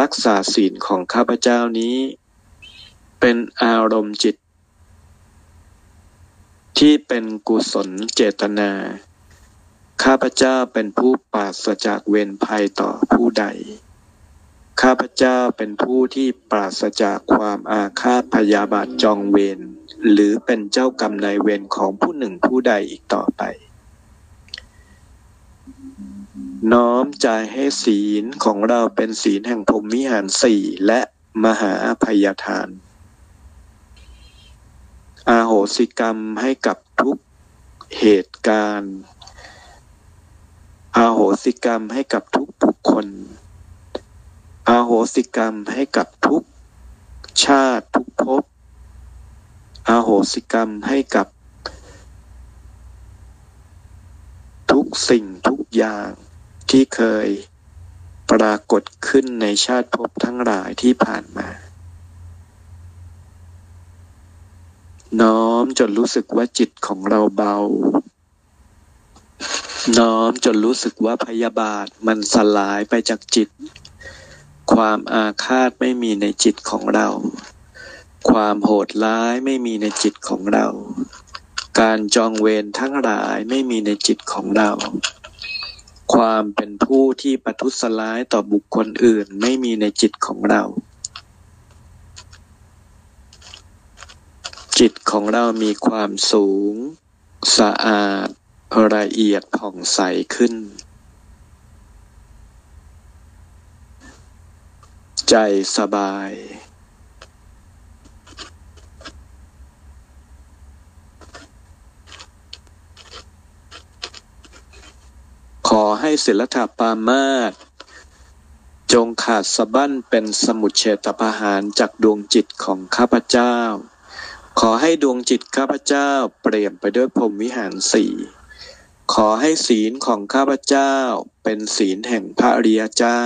รักษาศีลของข้าพเจ้านี้ เป็นอารมณ์จิต ที่เป็นกุศลเจตนา ข้าพเจ้าเป็นผู้ปราศจากเวรภัยต่อผู้ใด ข้าพเจ้าเป็นผู้ที่ปราศจากความอาฆาตพยาบาทจองเวรหรือเป็นเจ้ากรรมนายเวรของผู้หนึ่งผู้ใดอีกต่อไป น้อมใจให้ศีลของเราเป็นศีลแห่งพรหมิหารสี่และมหาภัยทาน อาโหสิกรรมให้กับทุกเหตุการณ์อาโหสิกรรมให้กับทุกบุคคลอาโหสิกรรมให้กับทุกชาติทุกภพอาโหสิกรรมให้กับ ทุกสิ่งทุกอย่างที่เคยปรากฏขึ้นในชาติภพทั้งหลายที่ผ่านมา น้อมจนรู้สึกว่าจิตของเราเบา น้อมจนรู้สึกว่าพยาบาทมันสลายไปจากจิต ความอาฆาตไม่มีในจิตของเรา ความโหดร้ายไม่มีในจิตของเรา การจองเวรทั้งหลายไม่มีในจิตของเรา ความเป็นผู้ที่ประทุษร้ายต่อบุคคลอื่นไม่มีในจิตของเรา จิตของเรามีความสูง สะอาด ละเอียดผ่องใสขึ้น ใจสบาย ขอให้ศิลธาปามาตจงขาดสะบั้นเป็นสมุดเฉตปะหารจากดวงจิตของข้าพเจ้า ขอให้ดวงจิตข้าพเจ้าเปลี่ยนไปด้วยพรหมวิหารสี่ขอให้ศีลของข้าพเจ้าเป็นศีลแห่งพระริยเจ้า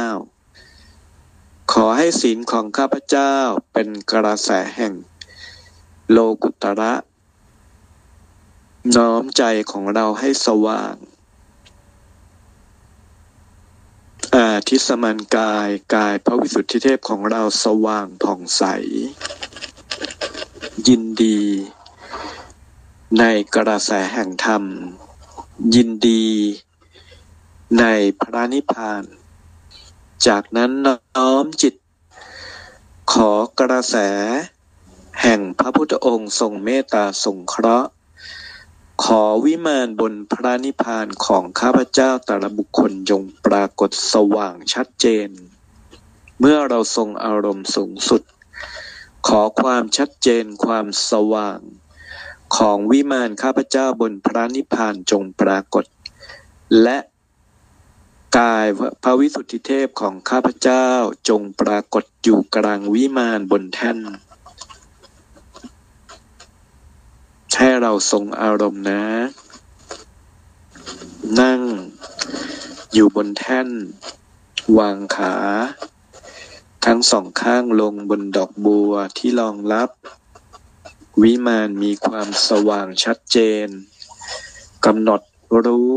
ขอให้ศีลของข้าพเจ้าเป็นกระแสแห่ง โลกุตระ น้อมใจของเราให้สว่าง อาทิสมันกายกายพระวิสุทธิเทพของเราสว่างผ่องใส ยินดี ในกระแสแห่งธรรม ยินดี ในพระนิพพาน จากนั้นน้อมจิต ขอกระแส แห่งพระพุทธองค์ทรงเมตตาสงเคราะห์ ขอวิมานบนพระนิพพานของข้าพเจ้าแต่ละบุคคลจงปรากฏสว่างชัดเจน เมื่อเราทรงอารมณ์สูงสุด ขอความชัดเจนความสว่าง ของวิมานข้าพเจ้าบนพระนิพพานจงปรากฏ และกายพระวิสุทธิเทพของข้าพเจ้าจงปรากฏอยู่กลางวิมานบนแท่น ให้เราทรงอารมณ์นะ นั่งอยู่บนแท่น วางขา ทั้งสองข้างลงบนดอกบัวที่รองรับ วิมานมีความสว่างชัดเจนกำหนดรู้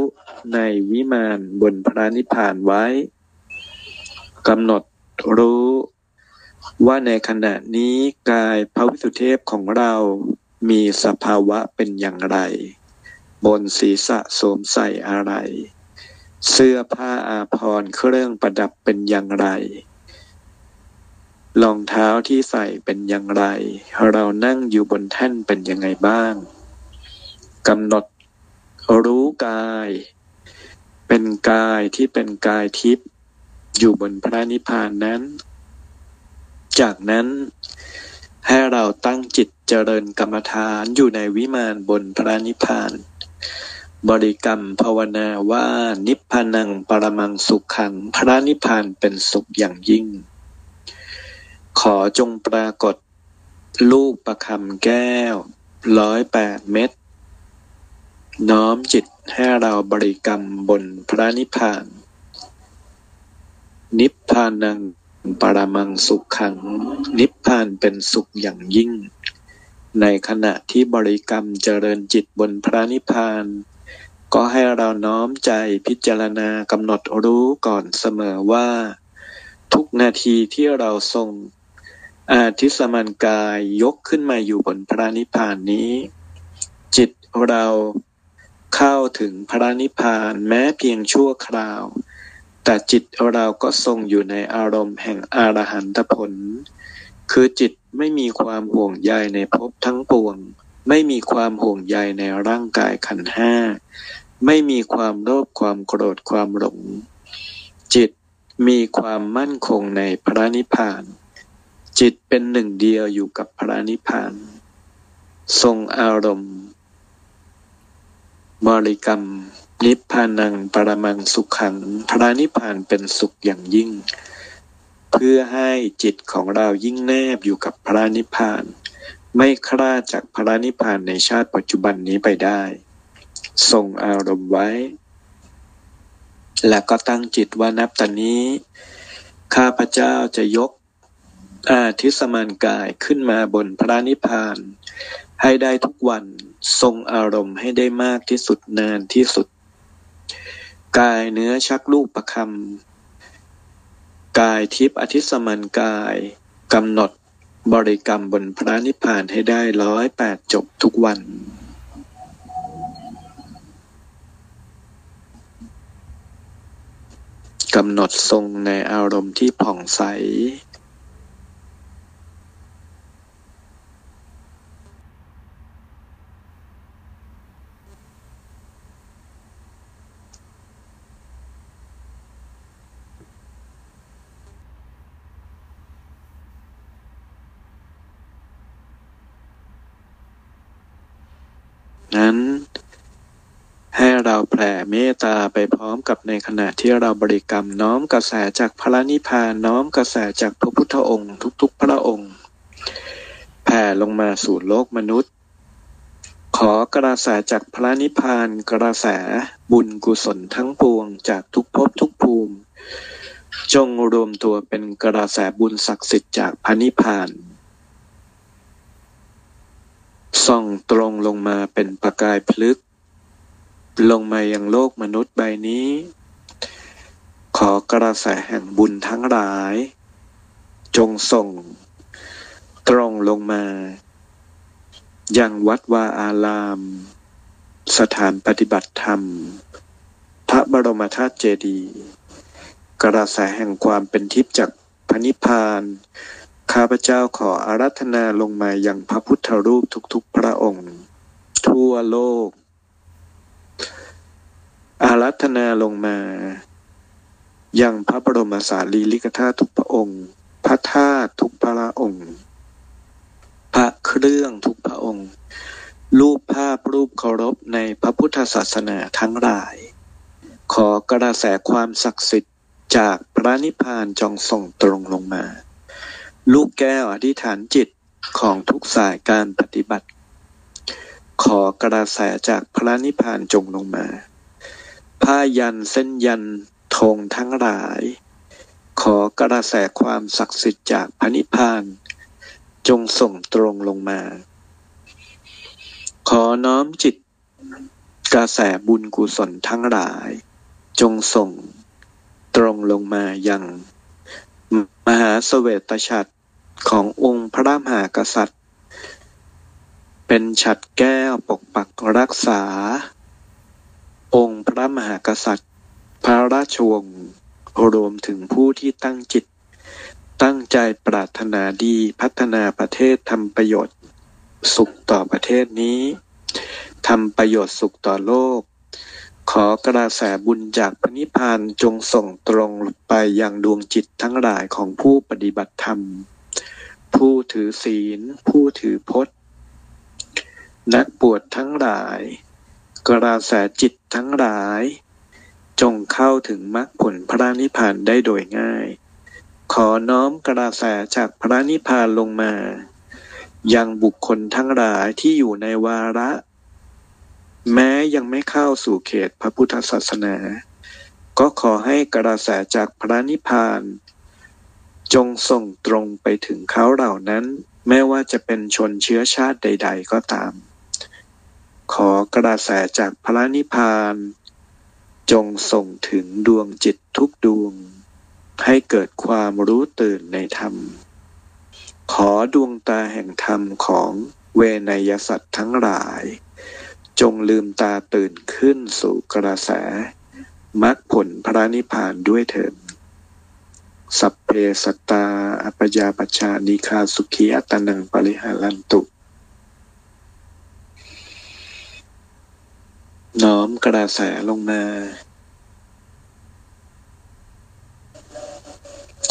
ในวิมานบนพระนิพพานไว้กำหนดรู้ว่าในขณะนี้กายพระวิสุทธิเทพของเรามีสภาวะเป็นอย่างไร บนศีรษะสวมใส่อะไร เสื้อผ้าอาภรณ์เครื่องประดับเป็นอย่างไร รองเท้าที่ใส่เป็นอย่างไร เรานั่งอยู่บนแท่นเป็นยังไงบ้างกำหนดรู้กาย เป็นกายที่เป็นกายทิพย์อยู่บนพระนิพพานนั้น จากนั้นให้เราตั้งจิตเจริญกรรมฐานอยู่ในวิมานบนพระนิพพาน บริกรรมภาวนาว่านิพพานังปรมังสุขขัง พระนิพพานเป็นสุขอย่างยิ่ง ขอจงปรากฏ ลูกประคำแก้วร้อยแปดเม็ดน้อมจิตให้เราบริกรรมบนพระนิพพาน นิพพานังปรมังสุขขัง นิพพานเป็นสุขอย่างยิ่ง ในขณะที่บริกรรมเจริญจิตบนพระนิพพาน ก็ให้เราน้อมใจพิจารณากำหนดรู้ก่อนเสมอว่า ทุกนาทีที่เราทรง อาทิสมันกายยกขึ้นมาอยู่บนพระนิพพานนี้ จิตเราเข้าถึงพระนิพพานแม้เพียงชั่วคราว แต่จิตเราก็ทรงอยู่ในอารมณ์แห่งอรหันตผล คือจิตไม่มีความห่วงใยในภพทั้งปวง ไม่มีความห่วงใยในร่างกายขันห้า ไม่มีความโลภความโกรธความหลง จิตมีความมั่นคงในพระนิพพาน จิตเป็นหนึ่งเดียวอยู่กับพระนิพพาน ทรงอารมณ์ บริกรรม นิพพานังปรมังสุขขัง พระนิพพานเป็นสุขอย่างยิ่ง เพื่อให้จิตของเรายิ่งแนบอยู่กับพระนิพพาน ไม่คลาดจากพระนิพพานในชาติปัจจุบันนี้ไปได้ ทรงอารมณ์ไว้ และก็ตั้งจิตว่านับตอนนี้ ข้าพเจ้าจะยก อาทิสมานกายขึ้นมาบนพระนิพพาน ให้ได้ทุกวันทรงอารมณ์ให้ได้มากที่สุดนานที่สุด กายเนื้อชักลูกประคำกายทิพย์อธิสมันกายกำหนดบริกรรมบนพระนิพพานให้ได้ร้อยแปดจบทุกวัน กำหนดทรงในอารมณ์ที่ผ่องใส นั้น ให้เราแผ่เมตตาไปพร้อมกับในขณะที่เราบริกรรมน้อมกระแสจากพระนิพพานน้อมกระแสจากพระพุทธองค์ทุกๆ พระองค์ แผ่ลงมาสู่โลกมนุษย์ ขอกระแสจากพระนิพพานกระแสบุญกุศลทั้งปวงจากทุกภพทุกภูมิ จงรวมตัวเป็นกระแสบุญศักดิ์สิทธิ์จากพระนิพพาน ส่องตรงลงมาเป็นประกายพลึก ลงมายังโลกมนุษย์ใบนี้ ขอกระแสแห่งบุญทั้งหลาย จงส่ง ตรงลงมายังวัดวาอาราม สถานปฏิบัติธรรม พระบรมธาตุเจดีย์กระแสแห่งความเป็นทิพย์จากพระนิพพาน ข้าพเจ้าขออารัธนาลงมายังพระพุทธรูปทุกๆพระองค์ ทั่วโลก อารัธนาลงมายังพระบรมสารีริกธาตุทุกพระองค์ พระธาตุทุกพระองค์ พระเครื่องทุกพระองค์ รูปภาพรูปเคารพในพระพุทธศาสนาทั้งหลาย ขอกระแสความศักดิ์สิทธิ์จากพระนิพพานจงส่งตรงลงมา ลูกแก้วอธิษฐานจิตของทุกสายการปฏิบัติ ขอกระแสจากพระนิพพานจงลงมา ผ้ายันเส้นยันธงทั้งหลาย ขอกระแสความศักดิ์สิทธิ์จากพระนิพพาน จงส่งตรงลงมา ขอน้อมจิต กระแสบุญกุศลทั้งหลาย จงส่งตรงลงมายังมหาสเสวตฉัตร ขององค์พระมหากษัตริย์ เป็นฉัตรแก้วปกปักรักษา องค์พระมหากษัตริย์ พระราชวงศ์รวมถึงผู้ที่ตั้งจิต ตั้งใจปรารถนาดีพัฒนาประเทศทำประโยชน์ สุขต่อประเทศนี้ทำประโยชน์สุขต่อโลก ขอกระแสบุญจากพระนิพพานจงส่งตรงไปยังดวงจิตทั้งหลายของผู้ปฏิบัติธรรม ผู้ถือศีล ผู้ถือพจน์ นักบวชทั้งหลาย กระแสจิตทั้งหลาย จงเข้าถึงมรรคผลพระนิพพานได้โดยง่าย ขอน้อมกระแสจากพระนิพพานลงมา ยังบุคคลทั้งหลายที่อยู่ในวาระ แม้ยังไม่เข้าสู่เขตพระพุทธศาสนา ก็ขอให้กระแสจากพระนิพพาน จงส่งตรงไปถึงเขาเหล่านั้นไม่ว่าจะเป็นชนเชื้อชาติใด ๆ ก็ตาม ขอกระแสจากพระนิพพาน จงส่งถึงดวงจิตทุกดวง ให้เกิดความรู้ตื่นในธรรม ขอดวงตาแห่งธรรมของเวนยสัตว์ทั้งหลาย จงลืมตาตื่นขึ้นสู่กระแสมรรคผลพระนิพพานด้วยเถิด สัพเพสัตตาอัปยาปชานิคาสุขีอัตนังปริหารันตุ น้อมกระแสลงมา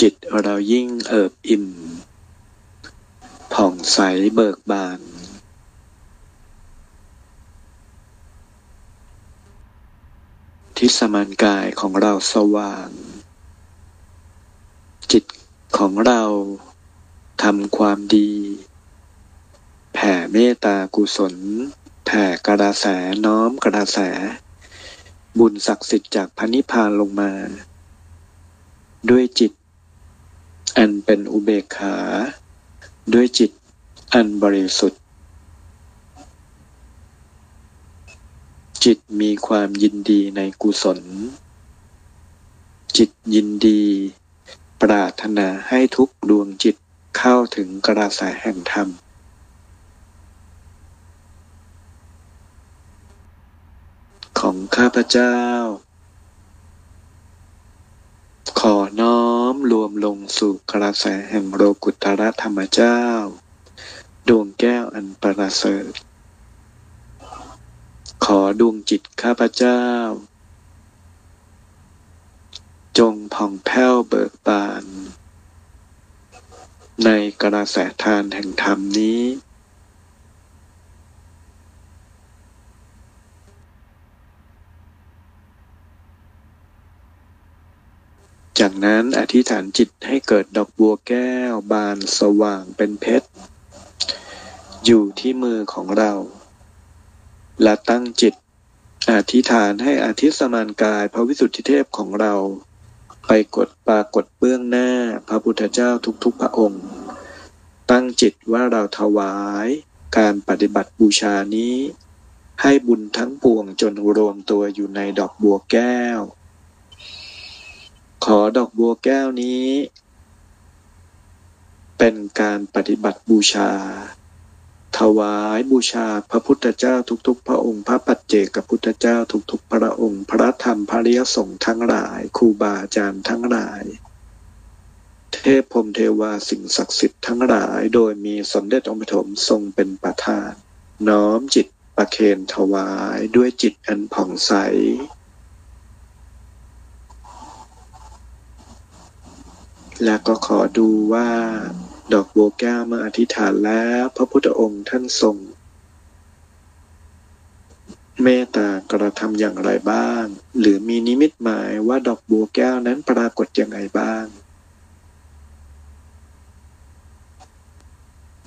จิตเรายิ่งเอิบอิ่ม ผ่องใสเบิกบาน ที่สมานกายของเราสว่าง จิตของเราทำความดี แผ่เมตตากุศล แผ่กระแสน้อมกระแส บุญศักดิ์สิทธิ์จากพระนิพพานลงมา ด้วยจิต อันเป็นอุเบกขา ด้วยจิตอันบริสุทธิ์ จิตมีความยินดีในกุศล จิตยินดี รารถนาให้ทุกดวงจิตเข้าถึงกระแสแห่งธรรม ของข้าพเจ้า ขอน้อมรวมลงสู่กระแสแห่งโลกุตรธรรมเจ้า ดวงแก้วอันประเสริฐ ขอดวงจิตข้าพเจ้า จงผ่องแผ้วเบิกบาน ในกระแสทานแห่งธรรมนี้จากนั้นอธิษฐานจิตให้เกิดดอกบัวแก้วบานสว่างเป็นเพชร อยู่ที่มือของเรา และตั้งจิต อธิษฐานให้อธิตสมานกายพระวิสุทธิเทพของเรา ไปกดปรากฏเบื้องหน้าพระพุทธเจ้าทุกๆพระองค์ ตั้งจิตว่าเราถวายการปฏิบัติบูชานี้ ให้บุญทั้งปวงจนรวมตัวอยู่ในดอกบัวแก้ว ขอดอกบัวแก้วนี้ เป็นการปฏิบัติบูชา ถวายบูชาพระพุทธเจ้าทุกๆ พระองค์ พระปัจเจกพุทธเจ้าทุกๆ พระองค์ พระธรรมพระริยสงฆ์ทั้งหลายครูบาอาจารย์ทั้งหลาย เทพพรมเทวาสิ่งศักดิ์สิทธิ์ทั้งหลาย โดยมีสมเด็จองค์ปฐมทรงเป็นประธาน น้อมจิตประเคนถวายด้วยจิตอันผ่องใสและก็ขอดูว่า ดอกบัวแก้วเมื่ออธิษฐานแล้วพระพุทธองค์ท่านทรง เมตตากระทำอย่างไรบ้าง หรือมีนิมิตหมายว่าดอกบัวแก้วนั้นปรากฏอย่างไรบ้าง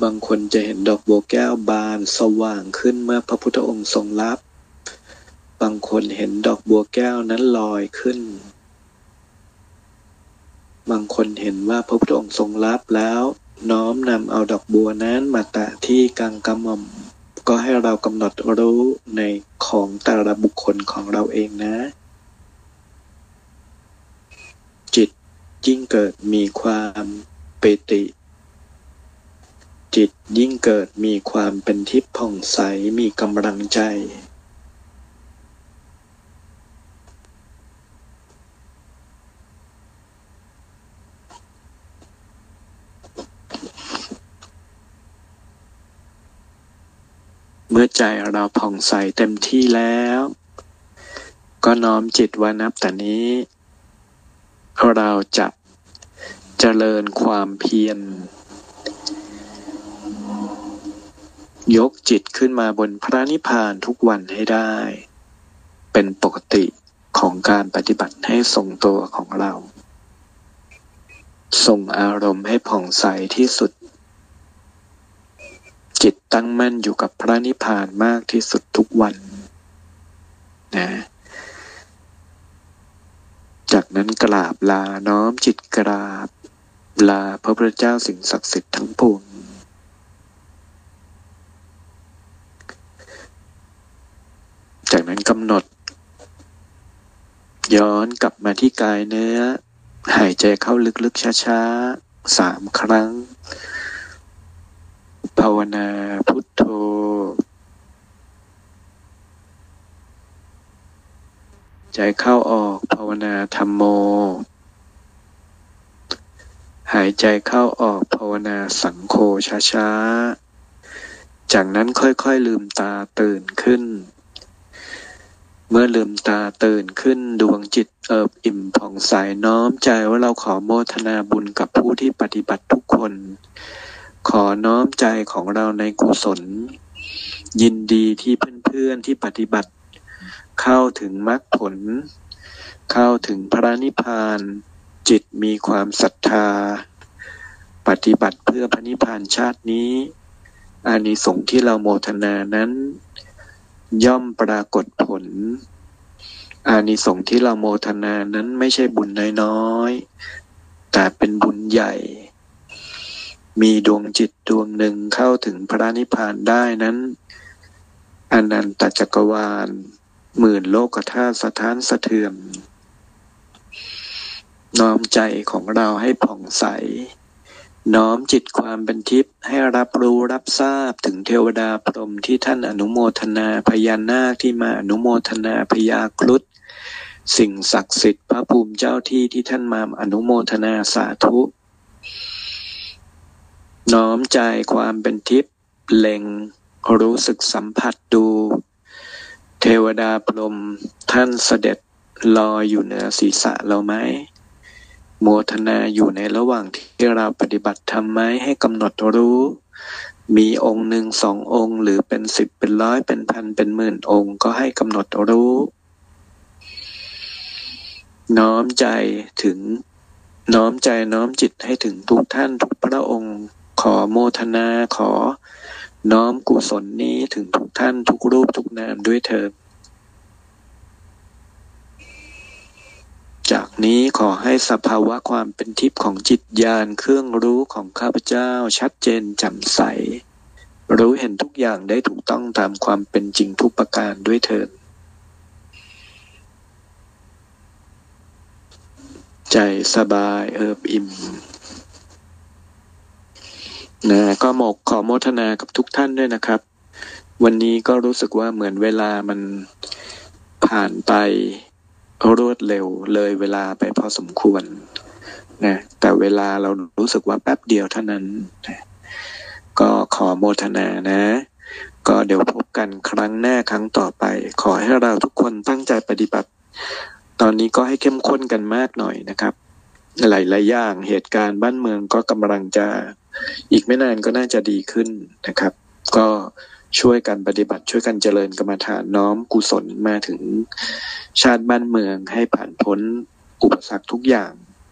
บางคนจะเห็นดอกบัวแก้วบานสว่างขึ้นเมื่อพระพุทธองค์ทรงรับ บางคนเห็นดอกบัวแก้วนั้นลอยขึ้นบางคนเห็นว่าพระพุทธองค์ทรงรับแล้ว น้อมนำเอาดอกบัวนั้นมาแตะที่กลางกระหม่อม ก็ให้เรากำหนดรู้ในของแต่ละบุคคลของเราเองนะ จิตยิ่งเกิดมีความปิติ จิตยิ่งเกิดมีความเป็นทิพย์ผ่องใสมีกำลังใจ มื่อใจเราผ่องใสเต็มที่แล้ว ก็น้อมจิตว่านับแต่นี้ เราจะเจริญความเพียร ยกจิตขึ้นมาบนพระนิพพานทุกวันให้ได้ เป็นปกติของการปฏิบัติให้ทรงตัวของเรา ส่งอารมณ์ให้ผ่องใสที่สุด จิตตั้งมั่นอยู่กับพระนิพพานมากที่สุดทุกวันนะจากนั้นกราบลาน้อมจิตกราบ ลาพระพุทธเจ้าสิ่งศักดิ์สิทธิ์ทั้งปวงจากนั้นกำหนด ย้อนกลับมาที่กายเนื้อ หายใจเข้าลึกๆช้าๆสามครั้ง ภาวนาพุทโธใจเข้าออกภาวนาธรรมโม หายใจเข้าออกภาวนาสังโฆช้าๆ จากนั้นค่อยๆลืมตาตื่นขึ้น เมื่อลืมตาตื่นขึ้นดวงจิตเอิบอิ่มผ่องใสน้อมใจว่าเราขอโมทนาบุญกับผู้ที่ปฏิบัติทุกคน ขอน้อมใจของเราในกุศล ยินดีที่เพื่อนๆที่ปฏิบัติ เข้าถึงมรรคผล เข้าถึงพระนิพพาน จิตมีความศรัทธา ปฏิบัติเพื่อพระนิพพานชาตินี้อานิสงส์ที่เราโมทนานั้น ย่อมปรากฏผลอานิสงส์ที่เราโมทนานั้นไม่ใช่บุญน้อยๆแต่เป็นบุญใหญ่ มีดวงจิตดวงหนึ่งเข้าถึงพระนิพพานได้นั้นอนันตจักรวาล หมื่นโลกธาตุสถานสะเทือนน้อมใจของเราให้ผ่องใส น้อมจิตความเป็นทิพย์ให้รับรู้รับทราบถึงเทวดาพรหมที่ท่านอนุโมทนาพญานาคที่มาอนุโมทนาพญาครุฑสิ่งศักดิ์สิทธิ์พระภูมิเจ้าที่ที่ท่านมาอนุโมทนาสาธุ น้อมใจความเป็นทิพย์เล็ง รู้สึกสัมผัสดู เทวดาพรมท่านเสด็จลอยอยู่เหนือศีรษะเราไหมโมทนาอยู่ในระหว่างที่เราปฏิบัติทำไหมให้กำหนดรู้ มีองค์หนึ่งสององค์หรือเป็นสิบเป็นร้อยเป็นพันเป็นหมื่นองค์ก็ให้กำหนดรู้ น้อมใจถึง น้อมใจน้อมจิตให้ถึงทุกท่านทุกพระองค์ ขอโมทนาขอ น้อมกุศลนี้ถึงทุกท่านทุกรูปทุกนามด้วยเถิดจากนี้ขอให้สภาวะความเป็นทิพย์ของจิตญาณเครื่องรู้ของข้าพเจ้าชัดเจนแจ่มใส รู้เห็นทุกอย่างได้ถูกต้องตามความเป็นจริงทุกประการด้วยเถิดใจสบายเอิบอิ่ม นะก็หมกขอโมทนากับทุกท่านด้วยนะครับ วันนี้ก็รู้สึกว่าเหมือนเวลามันผ่านไปรวดเร็วเลยเวลาไปพอสมควรนะแต่เวลาเรารู้สึกว่าแป๊บเดียวเท่านั้นนะก็ขอโมทนานะ ก็เดี๋ยวพบกันครั้งหน้าครั้งต่อไป ขอให้เราทุกคนตั้งใจปฏิบัติ ตอนนี้ก็ให้เข้มข้นกันมากหน่อยนะครับ หลายๆอย่างเหตุการณ์บ้านเมืองก็กำลังจะ อีกไม่นานก็น่าจะดีขึ้นนะครับ ก็ช่วยกันปฏิบัติช่วยกันเจริญกรรมฐานน้อมกุศลมาถึงชาติบ้านเมืองให้ผ่านพ้นอุปสรรคทุกอย่าง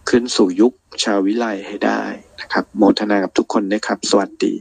ขึ้นสู่ยุคชาววิไลให้ได้นะครับ โมทนากับทุกคนนะครับ สวัสดี